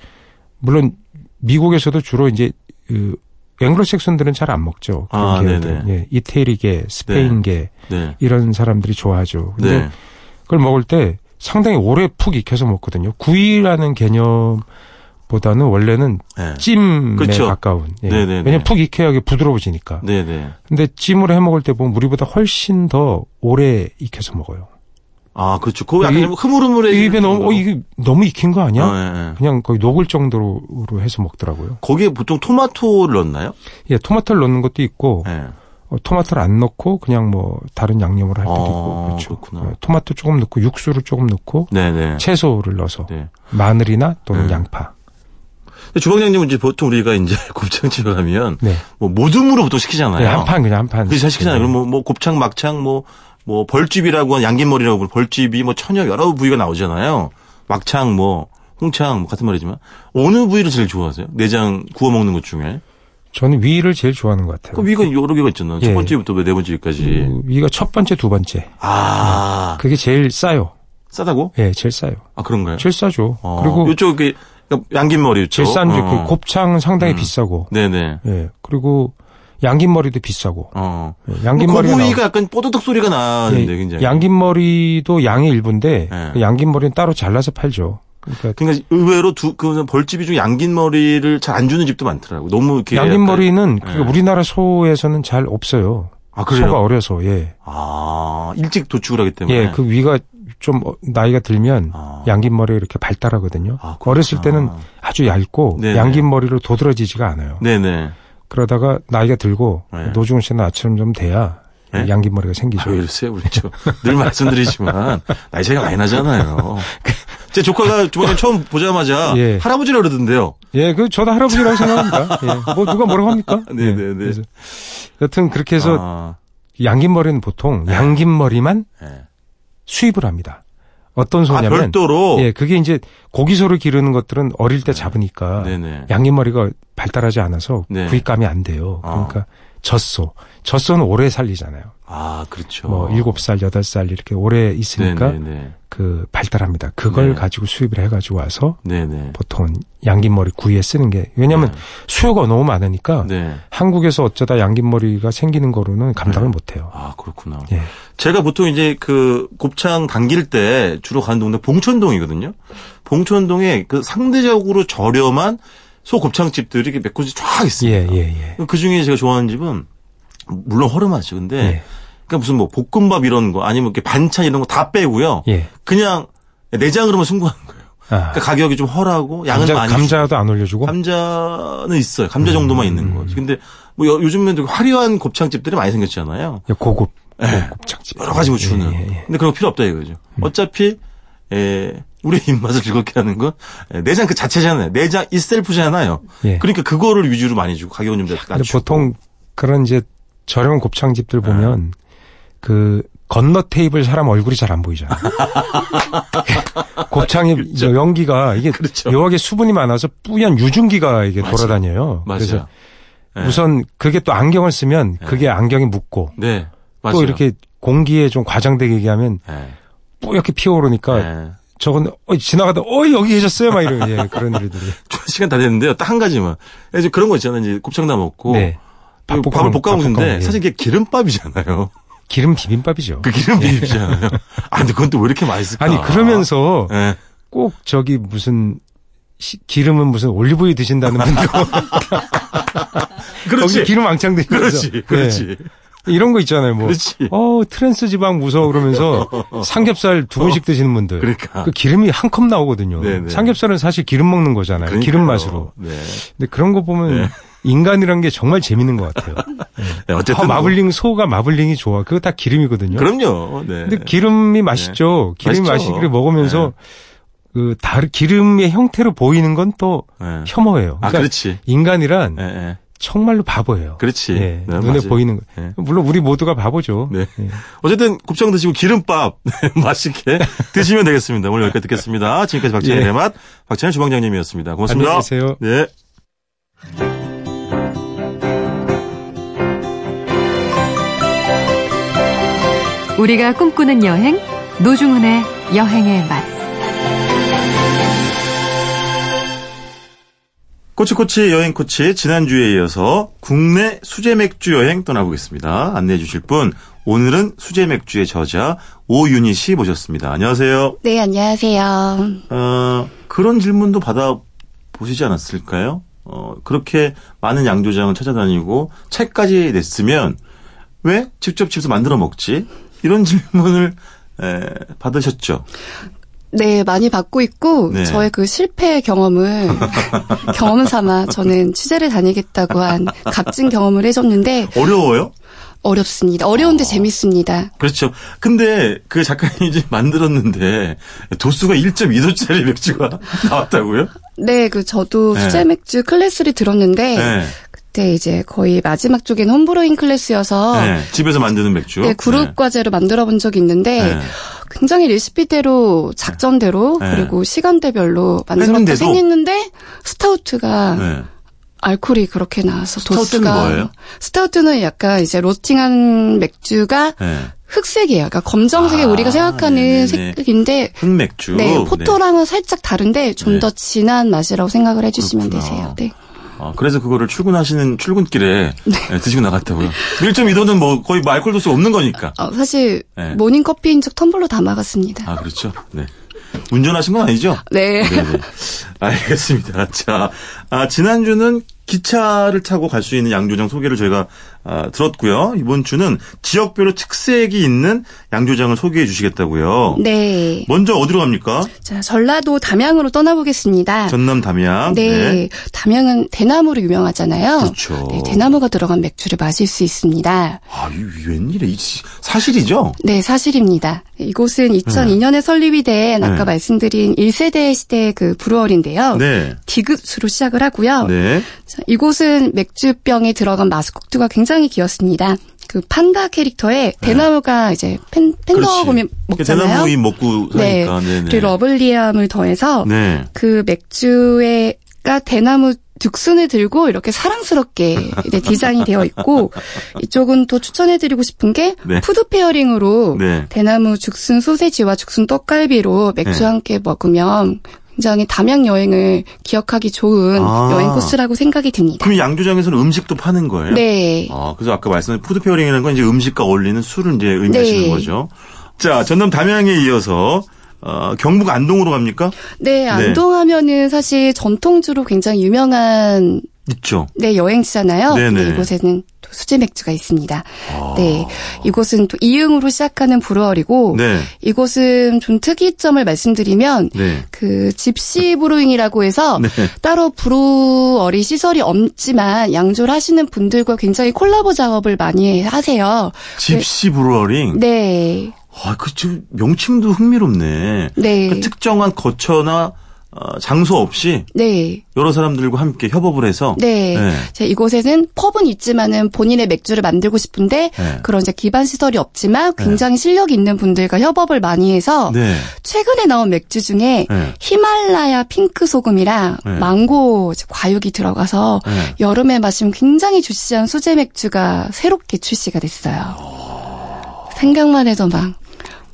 물론 미국에서도 주로 이제 그 앵글로색슨들은 잘 안 먹죠. 그런 아, 계열들. 네네. 예, 이태리계, 스페인계 네. 이런 사람들이 좋아하죠. 근데 네. 그걸 먹을 때 상당히 오래 푹 익혀서 먹거든요. 구이라는 개념보다는 원래는 네. 찜에 그렇죠. 가까운. 예. 왜냐면 푹 익혀야 이게 부드러워지니까. 네, 네. 근데 찜으로 해 먹을 때 보면 우리보다 훨씬 더 오래 익혀서 먹어요. 아, 그렇죠. 그거 약간 흐물흐물해. 입에 너무 어 이게 너무 익힌 거 아니야? 아, 예, 예. 그냥 거의 녹을 정도로 해서 먹더라고요. 거기에 보통 토마토를 넣나요? 예, 토마토를 넣는 것도 있고 예. 어, 토마토를 안 넣고 그냥 뭐 다른 양념으로 할 때도 아, 있고 그렇죠. 그렇구나. 예, 토마토 조금 넣고 육수를 조금 넣고 네, 네. 채소를 넣어서 네. 마늘이나 또는 네. 양파. 주방장님은 이제 보통 우리가 이제 [laughs] 곱창집에 가면 네. 뭐 모둠으로 보통 시키잖아요. 네, 한판 그냥 한 판. 그래서 잘 시키잖아요. 네. 그럼 뭐, 뭐 곱창, 막창, 뭐, 뭐 벌집이라고 하는 양긴머리라고 부르는 벌집이 뭐 천여 여러 부위가 나오잖아요. 막창, 뭐 홍창, 뭐 같은 말이지만 어느 부위를 제일 좋아하세요? 내장 구워 먹는 것 중에 저는 위를 제일 좋아하는 것 같아요. 그 위가 여러 개가 있잖아요. 첫 예. 번째부터 네 번째까지. 그 위가 첫 번째, 두 번째. 아 그게 제일 싸요. 싸다고? 예, 제일 싸요. 아 그런가요? 제일 싸죠. 어, 그리고 이쪽 그 양긴머리 쪽. 제일 싼 게, 어. 그 곱창은 상당히 음. 비싸고. 네네. 예. 그리고 양긴머리도 비싸고. 어. 예, 그 양긴머리가 부위가 나오- 약간 뽀드득 소리가 나는데 예, 굉장히. 양긴머리도 양의 일부인데 예. 그 양긴머리는 따로 잘라서 팔죠. 그러니까 그러니까 의외로 두, 그 벌집이 중 양긴 머리를 잘 안 주는 집도 많더라고. 너무 이렇게. 양긴 머리는 예. 그 우리나라 소에서는 잘 없어요. 아, 그래요? 소가 어려서 예. 아, 일찍 도축을 하기 때문에. 예, 그 위가 좀 어, 나이가 들면 아. 양긴 머리 이렇게 발달하거든요. 아. 어렸을 때는 아주 얇고 네네. 양긴 머리로 도드라지지가 않아요. 네네. 그러다가 나이가 들고 네. 노중훈 씨나 나처럼 좀 돼야 네? 양긴 머리가 생기죠. 아, 왜 이러세요, 우리 저. 늘 말씀드리지만, 나이 차이가 많이 나잖아요. [laughs] 제 조카가 저번에 처음 보자마자, [laughs] 예. 할아버지라 그러던데요. 예, 그 저도 할아버지라고 생각합니다. 예, 뭐 누가 뭐라고 합니까? 네 네네. [laughs] 예, 그래서 여튼 그렇게 해서 아, 양긴 머리는 보통 네. 양긴 머리만 예. 수입을 합니다. 어떤 아, 소냐면 별도로? 예, 그게 이제 고기소를 기르는 것들은 어릴 때 잡으니까 네네. 양긴 머리가 발달하지 않아서 네. 구입감이 안 돼요. 어. 그러니까 젖소. 젖소는 오래 살리잖아요. 아, 그렇죠. 뭐 일곱 살 여덟 살 이렇게 오래 있으니까 네네네. 그 발달합니다. 그걸 네. 가지고 수입을 해가지고 와서 네네. 보통은 양긴머리 구이에 쓰는 게 왜냐하면 수요가 너무 많으니까 네. 한국에서 어쩌다 양긴머리가 생기는 거로는 감당을 네. 못해요. 아, 그렇구나. 예. 제가 보통 이제 그 곱창 당길 때 주로 가는 동네 봉천동이거든요. 봉천동에 그 상대적으로 저렴한 소 곱창집들이 이렇게 몇 곳이 쫙 예, 있습니다. 예, 예. 그 중에 제가 좋아하는 집은 물론 허름하죠. 근데 예. 그러니까 무슨 뭐 볶음밥 이런 거 아니면 이렇게 반찬 이런 거 다 빼고요. 예. 그냥 내장으로만 승부하는 거예요. 아, 그러니까 가격이 좀 헐하고 양은 감자, 많이 감자도 안 올려주고. 감자는 있어요. 감자 정도만 있는 음. 거지. 근데 뭐 요- 요즘엔 되게 화려한 곱창집들이 많이 생겼잖아요. 예, 고급. 예. 곱창집. 여러 가지 뭐 주는. 예, 예, 예. 근데 그런 거 필요 없다 이거죠. 어차피 에, 우리 [laughs] 입맛을 즐겁게 하는 건 에, 내장 그 자체잖아요. 내장 이셀프잖아요. 예. 그러니까 그거를 위주로 많이 주고 가격은 좀 낮추고. 보통 그런 이제 저렴한 곱창집들 보면 그 건너 테이블 사람 얼굴이 잘 안 보이잖아요. [laughs] 곱창의 저 연기가 이게 그렇죠. 묘하게 수분이 많아서 뿌연 유증기가 이게 맞아요. 돌아다녀요. 맞아요. 그래서 예. 우선 그게 또 안경을 쓰면 그게 안경이 묻고 네. 또 이렇게 공기에 좀 과장되게 얘기하면 예. 뿌옇게 피어오르니까 예. 저건 어, 지나가다 어 여기 계셨어요 막 이런 예, 그런 일들이 [laughs] 시간 다 됐는데요. 딱 한 가지만. 이제 그런 거 있잖아요. 이제 곱창 다 먹고 네. 그밥 밥을 볶아 먹는데 예. 사실 이게 기름밥이잖아요. 기름 비빔밥이죠. 그 기름 비빔이잖아요. 아 근데 그건 또 왜 이렇게 맛있을까? 아니 그러면서 예. 꼭 저기 무슨 시- 기름은 무슨 올리브유 드신다는 분들 [laughs] 그렇지. 거기 기름 왕창 드시면서 그렇지. 그렇지. 예. 이런 거 있잖아요. 뭐 그렇지. 어 트랜스 지방 무서워 그러면서 [laughs] 삼겹살 두 번씩 드시는 분들 그러니까. 그 기름이 한 컵 나오거든요. 네네. 삼겹살은 사실 기름 먹는 거잖아요. 그러니까요. 기름 맛으로. 네. 근데 그런 거 보면 네. 인간이란 게 정말 재밌는 것 같아요. [laughs] 네, 어쨌든 아, 뭐- 마블링 소가 마블링이 좋아. 그거 다 기름이거든요. 그럼요. 네. 근데 기름이 맛있죠. 기름이 맛있죠. 맛있기를 먹으면서 그 다른 기름의 형태로 보이는 건또 네. 혐오예요. 아, 그러니까 그렇지. 인간이란. 정말로 바보예요. 그렇지. 예, 네, 눈에 맞아요. 보이는 거. 예. 물론 우리 모두가 바보죠. 네. 예. 어쨌든 곱창 드시고 기름밥 [laughs] 맛있게 드시면 되겠습니다. 오늘 여기까지 듣겠습니다. 지금까지 박찬일의 예. 맛 박찬일 주방장님이었습니다. 고맙습니다. 안녕히 계세요. 네. 우리가 꿈꾸는 여행 노중훈의 여행의 맛 꼬치꼬치 여행 코치 지난주에 이어서 국내 수제 맥주 여행 떠나보겠습니다. 안내해 주실 분 오늘은 수제 맥주의 저자 오윤희 씨 모셨습니다. 안녕하세요. 네, 안녕하세요. 어, 그런 질문도 받아 보시지 않았을까요? 어, 그렇게 많은 양조장을 찾아다니고 책까지 냈으면 왜 직접 집에서 만들어 먹지? 이런 질문을 에, 받으셨죠. 네, 많이 받고 있고 네. 저의 그 실패 경험을 [laughs] 경험 삼아 저는 취재를 다니겠다고 한 값진 경험을 해줬는데 어려워요? 어렵습니다. 어려운데 재밌습니다. 그렇죠. 근데 그 작가님이 이제 만들었는데 도수가 1.2도짜리 맥주가 나왔다고요? 네, 그 저도 네. 수제 맥주 class를 들었는데 네. 그때 이제 거의 마지막 쪽엔 homebrewing class여서 네. 집에서 만드는 맥주. 네, 그룹 과제로 만들어 본 적이 있는데 네. 굉장히 레시피대로 작전대로 네. 그리고 시간대별로 만들었다? 생겼는데 스타우트가 네. 알코올이 그렇게 나와서 스타우트는 도수가 뭐예요? 스타우트는 약간 이제 로스팅한 맥주가 네. 흑색이에요. 그러니까 검정색이 아, 우리가 생각하는 네네네. 색인데 흑맥주. 네, porter랑은 살짝 다른데 좀 네. 더 진한 맛이라고 생각을 해주시면 그렇구나. 되세요. 네. 아, 그래서 그거를 출근하시는 출근길에 네, 드시고 나갔다고요. 1.2도는 뭐 거의 뭐 알코올 도수가 없는 거니까. 어, 사실 네. 모닝 커피인 척 텀블러 담아갔습니다. 아, 그렇죠. 네. 운전하신 건 아니죠? 네. 네네. 알겠습니다. 자, 아, 지난주는 기차를 타고 갈 수 있는 양조장 소개를 저희가 아, 들었고요. 이번 주는 지역별로 특색이 있는 양조장을 소개해 주시겠다고요. 네. 먼저 어디로 갑니까? 자, 전라도 담양으로 떠나보겠습니다. 전남 담양. 네. 담양은 대나무로 유명하잖아요. 그렇죠. 네, 대나무가 들어간 맥주를 마실 수 있습니다. 아, 이 웬일이야. 이 사실이죠? 네, 사실입니다. 이곳은 2002년에 설립이 된 아까 네. 말씀드린 1세대 시대의 그 브루어리인데요. 네. 디귿으로 시작을 하고요. 네. 자, 이곳은 맥주병에 들어간 마스코트가 굉장히 귀엽습니다. 그 판다 캐릭터에 대나무가 이제 팬, 팬더 보면 먹잖아요. 대나무 이 먹고 네. 사니까. 네. 그 lovely함을 더해서 네. 그 맥주에가 대나무 죽순을 들고 이렇게 사랑스럽게 네, 디자인이 되어 있고 [laughs] 이쪽은 또 추천해드리고 싶은 게 네. food pairing으로 네. 대나무 죽순 소세지와 죽순 떡갈비로 맥주 네. 함께 먹으면 굉장히 담양 여행을 기억하기 좋은 아. 여행 코스라고 생각이 듭니다. 그럼 양조장에서는 음식도 파는 거예요? 네. 아, 그래서 아까 말씀하신 food pairing이라는 건 이제 음식과 어울리는 술을 이제 의미하시는 네. 거죠. 자, 전남 담양에 이어서 어, 경북 안동으로 갑니까? 네, 안동하면은 사실 전통주로 굉장히 유명한 있죠. 네, 여행지잖아요. 네네. 근데 이곳에는 또 수제 맥주가 있습니다. 아. 네. 이곳은 또 이응으로 시작하는 브루어리고 네. 이곳은 좀 특이점을 말씀드리면 네. 그 집시 브루잉이라고 해서 네. 따로 브루어리 시설이 없지만 양조를 하시는 분들과 굉장히 콜라보 작업을 많이 하세요. 집시 브루어링. 네. 아, 그, 저, 명칭도 흥미롭네. 네. 그 특정한 거처나 어, 장소 없이 네. 여러 사람들과 함께 협업을 해서 네. 네. 자, 이곳에는 펍은 있지만은 본인의 맥주를 만들고 싶은데 네. 그런 이제 기반 시설이 없지만 굉장히 실력 있는 분들과 협업을 많이 해서 네. 최근에 나온 맥주 중에 네. 히말라야 핑크 소금이랑 네. 망고 과육이 들어가서 네. 여름에 마시면 굉장히 주시한 수제 맥주가 새롭게 출시가 됐어요. 생각만 해도 막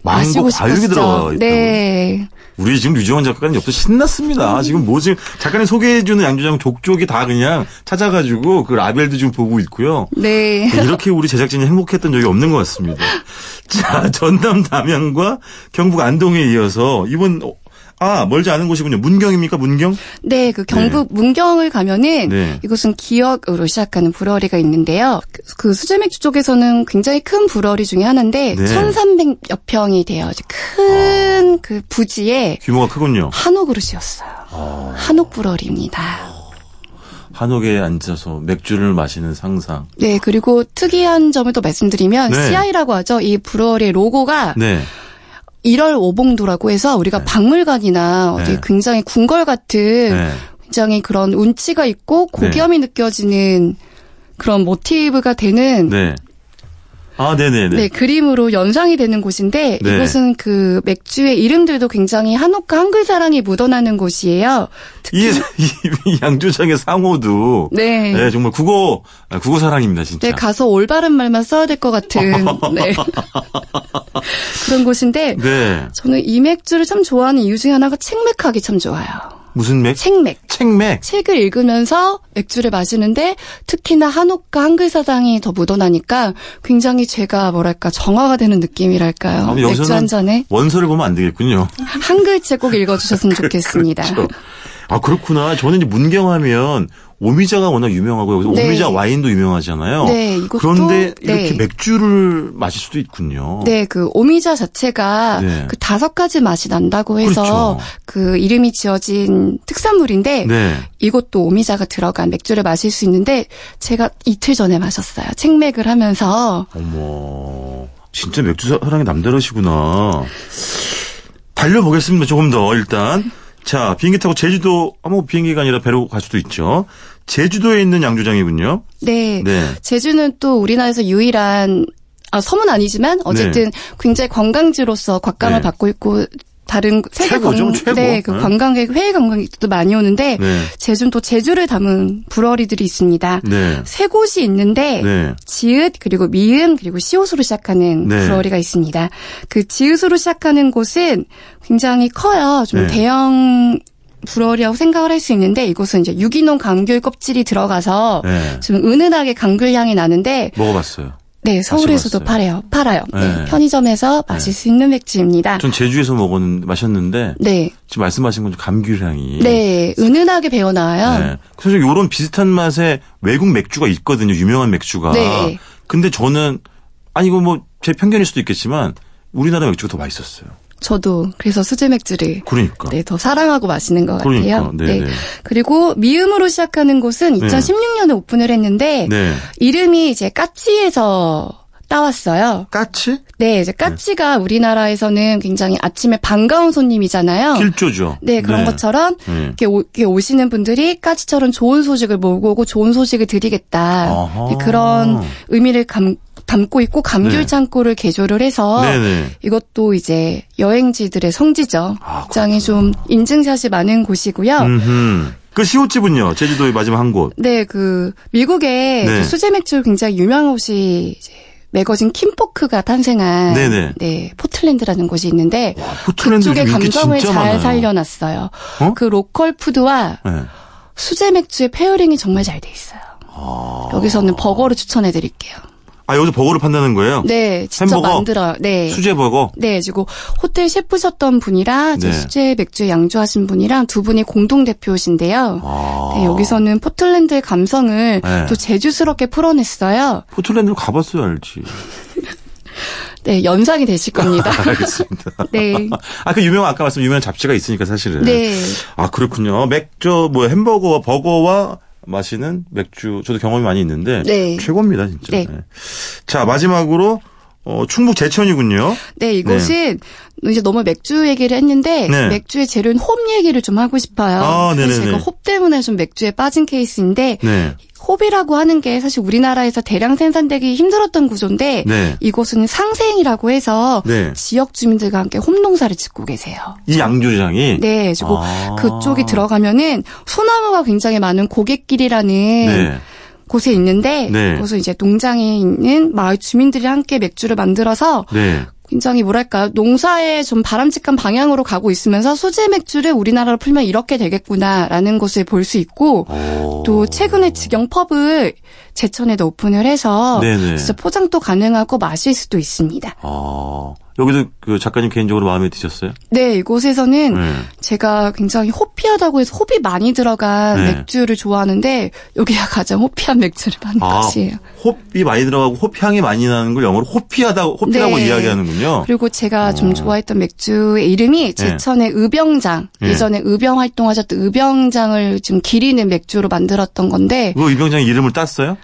마시고 과육이 싶었죠. 들어가 있다고요? 네. 우리 지금 유정원 작가님 옆에서 신났습니다. 지금 뭐 지금 작가님 소개해주는 양조장 족족이 다 그냥 찾아가지고 그 라벨도 지금 보고 있고요. 네. 이렇게 우리 제작진이 행복했던 적이 없는 것 같습니다. 자, 전남 담양과 경북 안동에 이어서 이번 어, 아 멀지 않은 곳이군요. 문경입니까 문경? 네, 그 경북 문경을 가면은 네. 이곳은 기역으로 시작하는 브러리가 있는데요. 그, 그 수제맥주 쪽에서는 굉장히 큰 브러리 중에 하나인데 네. 1,300여 평이 돼요. 이제 큰그 부지에 규모가 크군요. 한옥 그릇이었어요. 아. 한옥 브러리입니다. 한옥에 앉아서 맥주를 마시는 상상. 네, 그리고 특이한 점을 또 말씀드리면 네. CI라고 하죠. 이 브러리의 로고가 네. 1월 오봉도라고 해서 우리가 박물관이나 어디 네. 굉장히 궁궐 같은 네. 굉장히 그런 운치가 있고 고귀함이 느껴지는 그런 모티브가 되는 네. 아, 네네네. 네, 그림으로 연상이 되는 곳인데 네. 이곳은 그 맥주의 이름들도 굉장히 한옥과 한글 사랑이 묻어나는 곳이에요. [laughs] 이, 이, 이 양조장의 상호도 네. 네, 정말 국어 아, 국어 사랑입니다, 진짜. 네, 가서 올바른 말만 써야 될 것 같은 [laughs] 네. 그런 곳인데 네. 저는 이 맥주를 참 좋아하는 이유 중에 하나가 책맥하기 참 좋아요. 무슨 맥? 책맥. 책맥. 책을 읽으면서 맥주를 마시는데 특히나 한옥과 한글 사당이 더 묻어나니까 굉장히 제가 뭐랄까 정화가 되는 느낌이랄까요. 아, 맥주 한 잔에 원서를 보면 안 되겠군요. 한글 책 꼭 읽어주셨으면 [laughs] 좋겠습니다. 그렇죠. 아 그렇구나. 저는 이제 문경하면 오미자가 워낙 유명하고 여기서 네. 오미자 와인도 유명하잖아요. 네, 이것도- 그런데 이렇게 네. 맥주를 마실 수도 있군요. 네, 그 오미자 자체가 네. 그 다섯 가지 맛이 난다고 해서 그렇죠. 그 이름이 지어진 특산물인데 네. 이것도 오미자가 들어간 맥주를 마실 수 있는데 제가 이틀 전에 마셨어요. 책맥을 하면서 어머, 진짜 맥주 사랑이 남다르시구나. 달려보겠습니다. 조금 더 일단. 자, 비행기 타고 제주도, 아마 뭐 비행기가 아니라 배로 갈 수도 있죠. 제주도에 있는 양조장이군요. 네. 네. 제주는 또 우리나라에서 유일한 아, 섬은 아니지만 어쨌든 굉장히 관광지로서 곽감을 네. 받고 있고 다른 세계 최고죠, 관, 최고. 네, 그 네. 관광객 해외 관광객도 많이 오는데 네. 제주는 또 제주를 담은 브러리들이 있습니다. 네. 세 곳이 있는데 네. 지읒 그리고 미음 그리고 시옷으로 시작하는 네. 브러리가 있습니다. 그 지읒으로 시작하는 곳은 굉장히 커요. 좀 네. 대형 브러리라고 생각을 할 수 있는데 이곳은 이제 유기농 감귤 껍질이 들어가서 네. 좀 은은하게 감귤 향이 나는데 먹어봤어요. 네, 서울에서도. 팔아요. 팔아요. 네, 네. 편의점에서 마실 수 있는 맥주입니다. 전 제주에서 먹었는데 마셨는데 네. 지금 말씀하신 건좀 감귤 향이. 네, 은은하게 배어 나와요. 네. 그래서 이런 비슷한 맛의 외국 맥주가 있거든요. 유명한 맥주가. 네. 근데 저는 아니 이거 뭐 제 편견일 수도 있겠지만 우리나라 맥주가 더 맛있었어요. 저도 그래서 수제 맥주를 그러니까. 네, 더 사랑하고 마시는 것 그러니까. 같아요. 네, 네. 그리고 미음으로 시작하는 곳은 네. 2016년에 오픈을 했는데 네. 이름이 이제 까치에서 따왔어요. 까치? 네, 이제 까치가 우리나라에서는 굉장히 아침에 반가운 손님이잖아요. 길조죠. 네, 그런 것처럼 네. 이렇게, 오, 이렇게 오시는 분들이 까치처럼 좋은 소식을 몰고 오고 좋은 소식을 드리겠다. 네, 그런 의미를 감- 담고 있고 감귤 네. 창고를 개조를 해서 네네. 이것도 이제 여행자들의 성지죠. 아, 굉장히 좀 인증샷이 많은 곳이고요. 음흠. 그 시옷집은요? 제주도의 마지막 한 곳. 네, 그 미국의 네. 그 수제 맥주 굉장히 유명한 곳이 이제 매거진 킨포크가 탄생한 네네. 네, 포틀랜드라는 곳이 있는데 포틀랜드 그쪽의 감성을 잘 많아요. 살려놨어요. 어? 그 로컬 푸드와 네. 수제 맥주의 pairing이 정말 잘 돼 있어요. 아. 여기서는 버거를 추천해 드릴게요. 아, 여기서 버거를 판다는 거예요? 네, 직접 햄버거? 만들어요. 네. 수제 버거? 네, 그리고 호텔 셰프셨던 분이랑 네. 수제 맥주 양조하신 분이랑 두 분이 공동 대표신데요. 아. 네, 여기서는 포틀랜드의 감성을 네. 또 제주스럽게 풀어냈어요. 포틀랜드를 가봤어야 알지. [laughs] 네, 연상이 되실 겁니다. [laughs] 알겠습니다. [laughs] 네. 아, 그 유명한, 아까 말씀 유명한 잡지가 있으니까 사실은. 네. 아, 그렇군요. 맥주, 뭐 햄버거와 버거와 마시는 맥주, 저도 경험이 많이 있는데. 네. 최고입니다, 진짜. 네. 자, 마지막으로, 어, 충북 제천이군요. 네, 이곳은 이제 너무 맥주 얘기를 했는데 네. 맥주의 재료인 홉 얘기를 좀 하고 싶어요. 아, 네네네. 제가 홉 때문에 좀 맥주에 빠진 케이스인데 네. 홉이라고 하는 게 사실 우리나라에서 대량 생산되기 힘들었던 구조인데 네. 이곳은 상생이라고 해서 네. 지역 주민들과 함께 홈 농사를 짓고 계세요. 이 양조장이. 네, 그리고 아. 그쪽이 들어가면은 소나무가 굉장히 많은 고갯길이라는 네. 곳에 있는데 네. 그곳은 이제 농장에 있는 마을 주민들이 함께 맥주를 만들어서 네. 굉장히 뭐랄까요 농사에 좀 바람직한 방향으로 가고 있으면서 수제 맥주를 우리나라로 풀면 이렇게 되겠구나라는 것을 볼 수 있고 오. 또 최근에 직영 펍을 제천에도 오픈을 해서 네네. 진짜 포장도 가능하고 마실 수도 있습니다. 아. 여기도 그 작가님 개인적으로 마음에 드셨어요? 네, 이곳에서는 네. 제가 굉장히 호피하다고 해서 호비 많이 들어간 네. 맥주를 좋아하는데 여기가 가장 호피한 맥주를 파는 아, 곳이에요. 홉이 많이 들어가고 홉향이 많이 나는 걸 영어로 호피하다, 호피라고 네. 이야기하는군요. 그리고 제가 어. 좀 좋아했던 맥주의 이름이 제천의 의병장. 네. 예전에 의병 활동하셨던 의병장을 좀 기리는 맥주로 만들었던 건데 그 이병장 이름을 땄어요?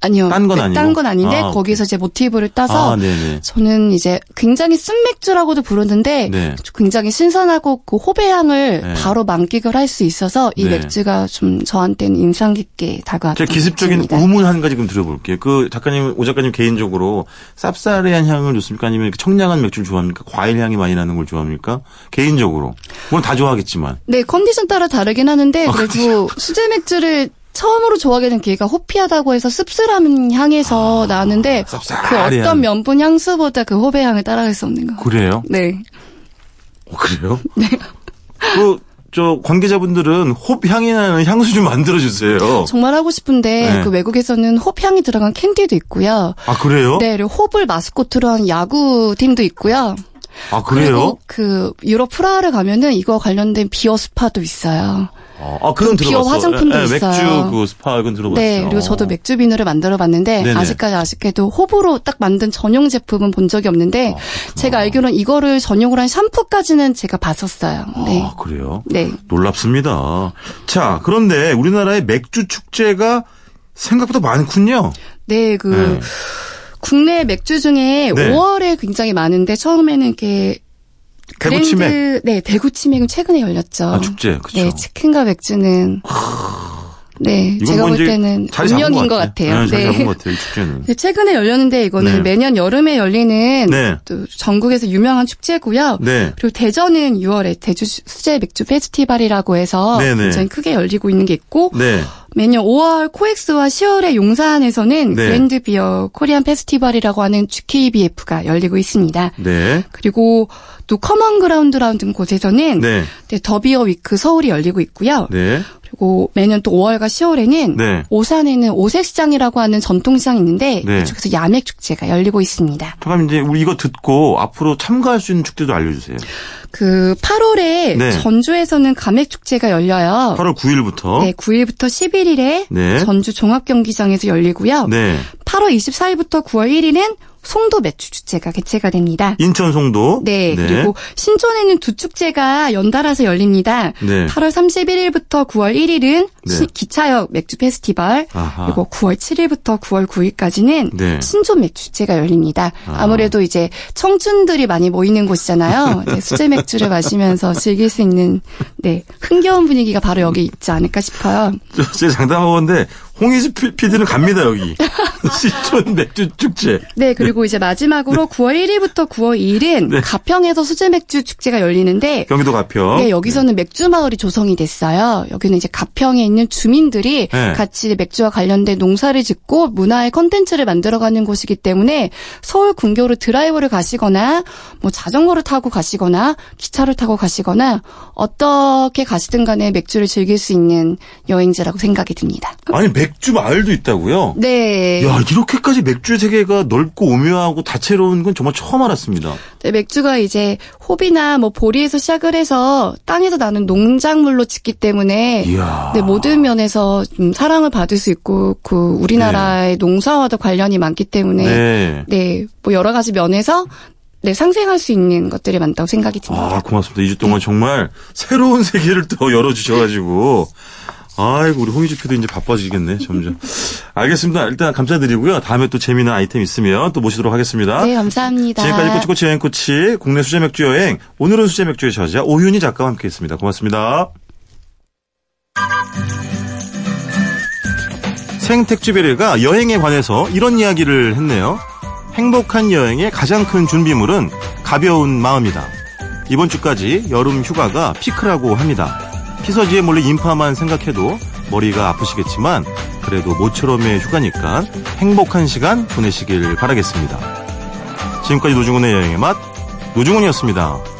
아니요. 딴건 네, 아니고? 딴건 아닌데 아, 거기서 제 모티브를 따서 아, 네네. 저는 이제 굉장히 쓴 맥주라고도 부르는데 네. 굉장히 신선하고 그 호배 향을 네. 바로 만끽을 할 수 있어서 이 네. 맥주가 좀 저한테는 인상 깊게 다가왔던 제가 기습적인 맥주입니다. 우문 한 가지 좀 들어볼게요. 그 작가님, 오 작가님 개인적으로 쌉싸래한 향을 좋습니까? 아니면 청량한 맥주를 좋아합니까? 과일 향이 많이 나는 걸 좋아합니까? 개인적으로. 물론 다 좋아하겠지만. 네, 컨디션 따라 다르긴 하는데 아, 그래도 수제 맥주를 처음으로 좋아하게 된 계기가 hoppy하다고 해서 씁쓸한 향에서 나는데 그 아. 어떤 명품 향수보다 그 홉의 향을 따라갈 수 없는 거. 그래요? 네. 어, 그래요? [laughs] 네. 그, 저, 관계자분들은 홉 향이 나는 향수 좀 만들어 주세요. 정말 하고 싶은데 네. 그 외국에서는 홉 향이 들어간 캔디도 있고요. 아, 그래요? 네, 그리고 홉을 마스코트로 한 야구 팀도 있고요. 아, 그래요? 그리고 그 유럽 프라하를 가면은 이거 관련된 beer spa도 있어요. 아, 아, 그건 비어 들어봤어. 화장품도 예, 예, 있어요. 맥주 그 스파 그건 들어봤어요. 네, 그리고 저도 맥주 비누를 만들어 봤는데 네네. 아직까지 아쉽게도 호불호 딱 만든 전용 제품은 본 적이 없는데 제가 알기로는 이거를 전용으로 한 샴푸까지는 제가 봤었어요. 네. 아, 그래요? 네. 놀랍습니다. 자, 그런데 우리나라의 맥주 축제가 생각보다 많군요. 네, 그 네. 국내 맥주 중에 네. 5월에 굉장히 많은데 처음에는 이렇게 대구 치맥. 네, 대구 치맥은 최근에 열렸죠. 아, 축제. 그쵸. 네, 치킨과 맥주는 네, 제가 뭐볼 때는 자리 잡은 운명인 것 같아요. 네, 잡은 것 같아요, 이 축제는. 네, 최근에 열렸는데 이거는 네. 매년 여름에 열리는 네. 또 전국에서 유명한 축제고요. 네. 그리고 대전은 6월에 대전 수제 맥주 페스티벌이라고 해서 네네. 굉장히 크게 열리고 있는 게 있고 네. 매년 5월 코엑스와 10월에 용산에서는 네. Grand Beer Korean Festival이라고 하는 GKBF가 열리고 있습니다. 네. 그리고 또 커먼 그라운드라는 곳에서는 네. 네, 더 비어위크 서울이 열리고 있고요. 네. 그리고 매년 또 5월과 10월에는 네. 오산에는 오색시장이라고 하는 전통시장이 있는데 네. 이쪽에서 야맥 축제가 열리고 있습니다. 잠깐 이제 우리 이거 듣고 앞으로 참가할 수 있는 축제도 알려주세요. 그 8월에 네. 전주에서는 가맥 축제가 열려요. 8월 9일부터. 네, 9일부터 11일에 네. 전주 종합경기장에서 열리고요. 네. 8월 24일부터 9월 1일은 송도 매추 축제가 개최가 됩니다. 인천 송도. 네, 그리고 신촌에는 두 축제가 연달아서 열립니다. 네. 8월 31일부터 9월 1일은 네. 기차역 맥주 페스티벌, 아하. 그리고 9월 7일부터 9월 9일까지는 네. 신촌 맥주 축제가 열립니다. 아. 아무래도 이제 청춘들이 많이 모이는 곳이잖아요. [laughs] 네, 수제 맥주를 마시면서 즐길 수 있는 네 흥겨운 분위기가 바로 여기 있지 않을까 싶어요. [laughs] 저, 제가 장담하건데 홍희지 피- PD는 갑니다 여기. [laughs] 신촌 맥주 축제. 네, 그리고 이제 마지막으로 9월 1일부터 9월 2일은 네. 가평에서 수제 맥주 축제가 열리는데 경기도 가평. 네, 여기서는 맥주 마을이 조성이 됐어요. 여기는 이제 가평에 있는 주민들이 네. 같이 맥주와 관련된 농사를 짓고 문화의 컨텐츠를 만들어가는 곳이기 때문에 서울 근교로 드라이브를 가시거나 뭐 자전거를 타고 가시거나 기차를 타고 가시거나 어떻게 가시든 간에 맥주를 즐길 수 있는 여행지라고 생각이 듭니다. 아니 맥주 마을도 있다고요? 네. 야 이렇게까지 맥주 세계가 넓고 오묘하고 다채로운 건 정말 처음 알았습니다. 네, 맥주가 이제 호비나 뭐 보리에서 시작을 해서 땅에서 나는 농작물로 짓기 때문에. 네, 모든 면에서 좀 사랑을 받을 수 있고 그 우리나라의 농사와도 관련이 많기 때문에 네. 네, 뭐 여러 가지 면에서 네, 상생할 수 있는 것들이 많다고 생각이 듭니다. 아 고맙습니다. 2주 동안 정말 새로운 세계를 또 열어주셔가지고. 아이고 우리 PD도 이제 바빠지겠네 점점. 알겠습니다. 일단 감사드리고요. 다음에 또 재미난 아이템 있으면 또 모시도록 하겠습니다. 네, 감사합니다. 지금까지 꼬치꼬치 여행꼬치 국내 수제 맥주 여행 오늘은 수제 맥주의 저자 오윤희 작가와 함께했습니다. 고맙습니다. 생택주베르가 여행에 관해서 이런 이야기를 했네요. 행복한 여행의 가장 큰 준비물은 가벼운 마음이다. 이번 주까지 여름 휴가가 피크라고 합니다. 피서지에 몰래 인파만 생각해도 머리가 아프시겠지만 그래도 모처럼의 휴가니까 행복한 시간 보내시길 바라겠습니다. 지금까지 노중훈의 여행의 맛 노중훈이었습니다.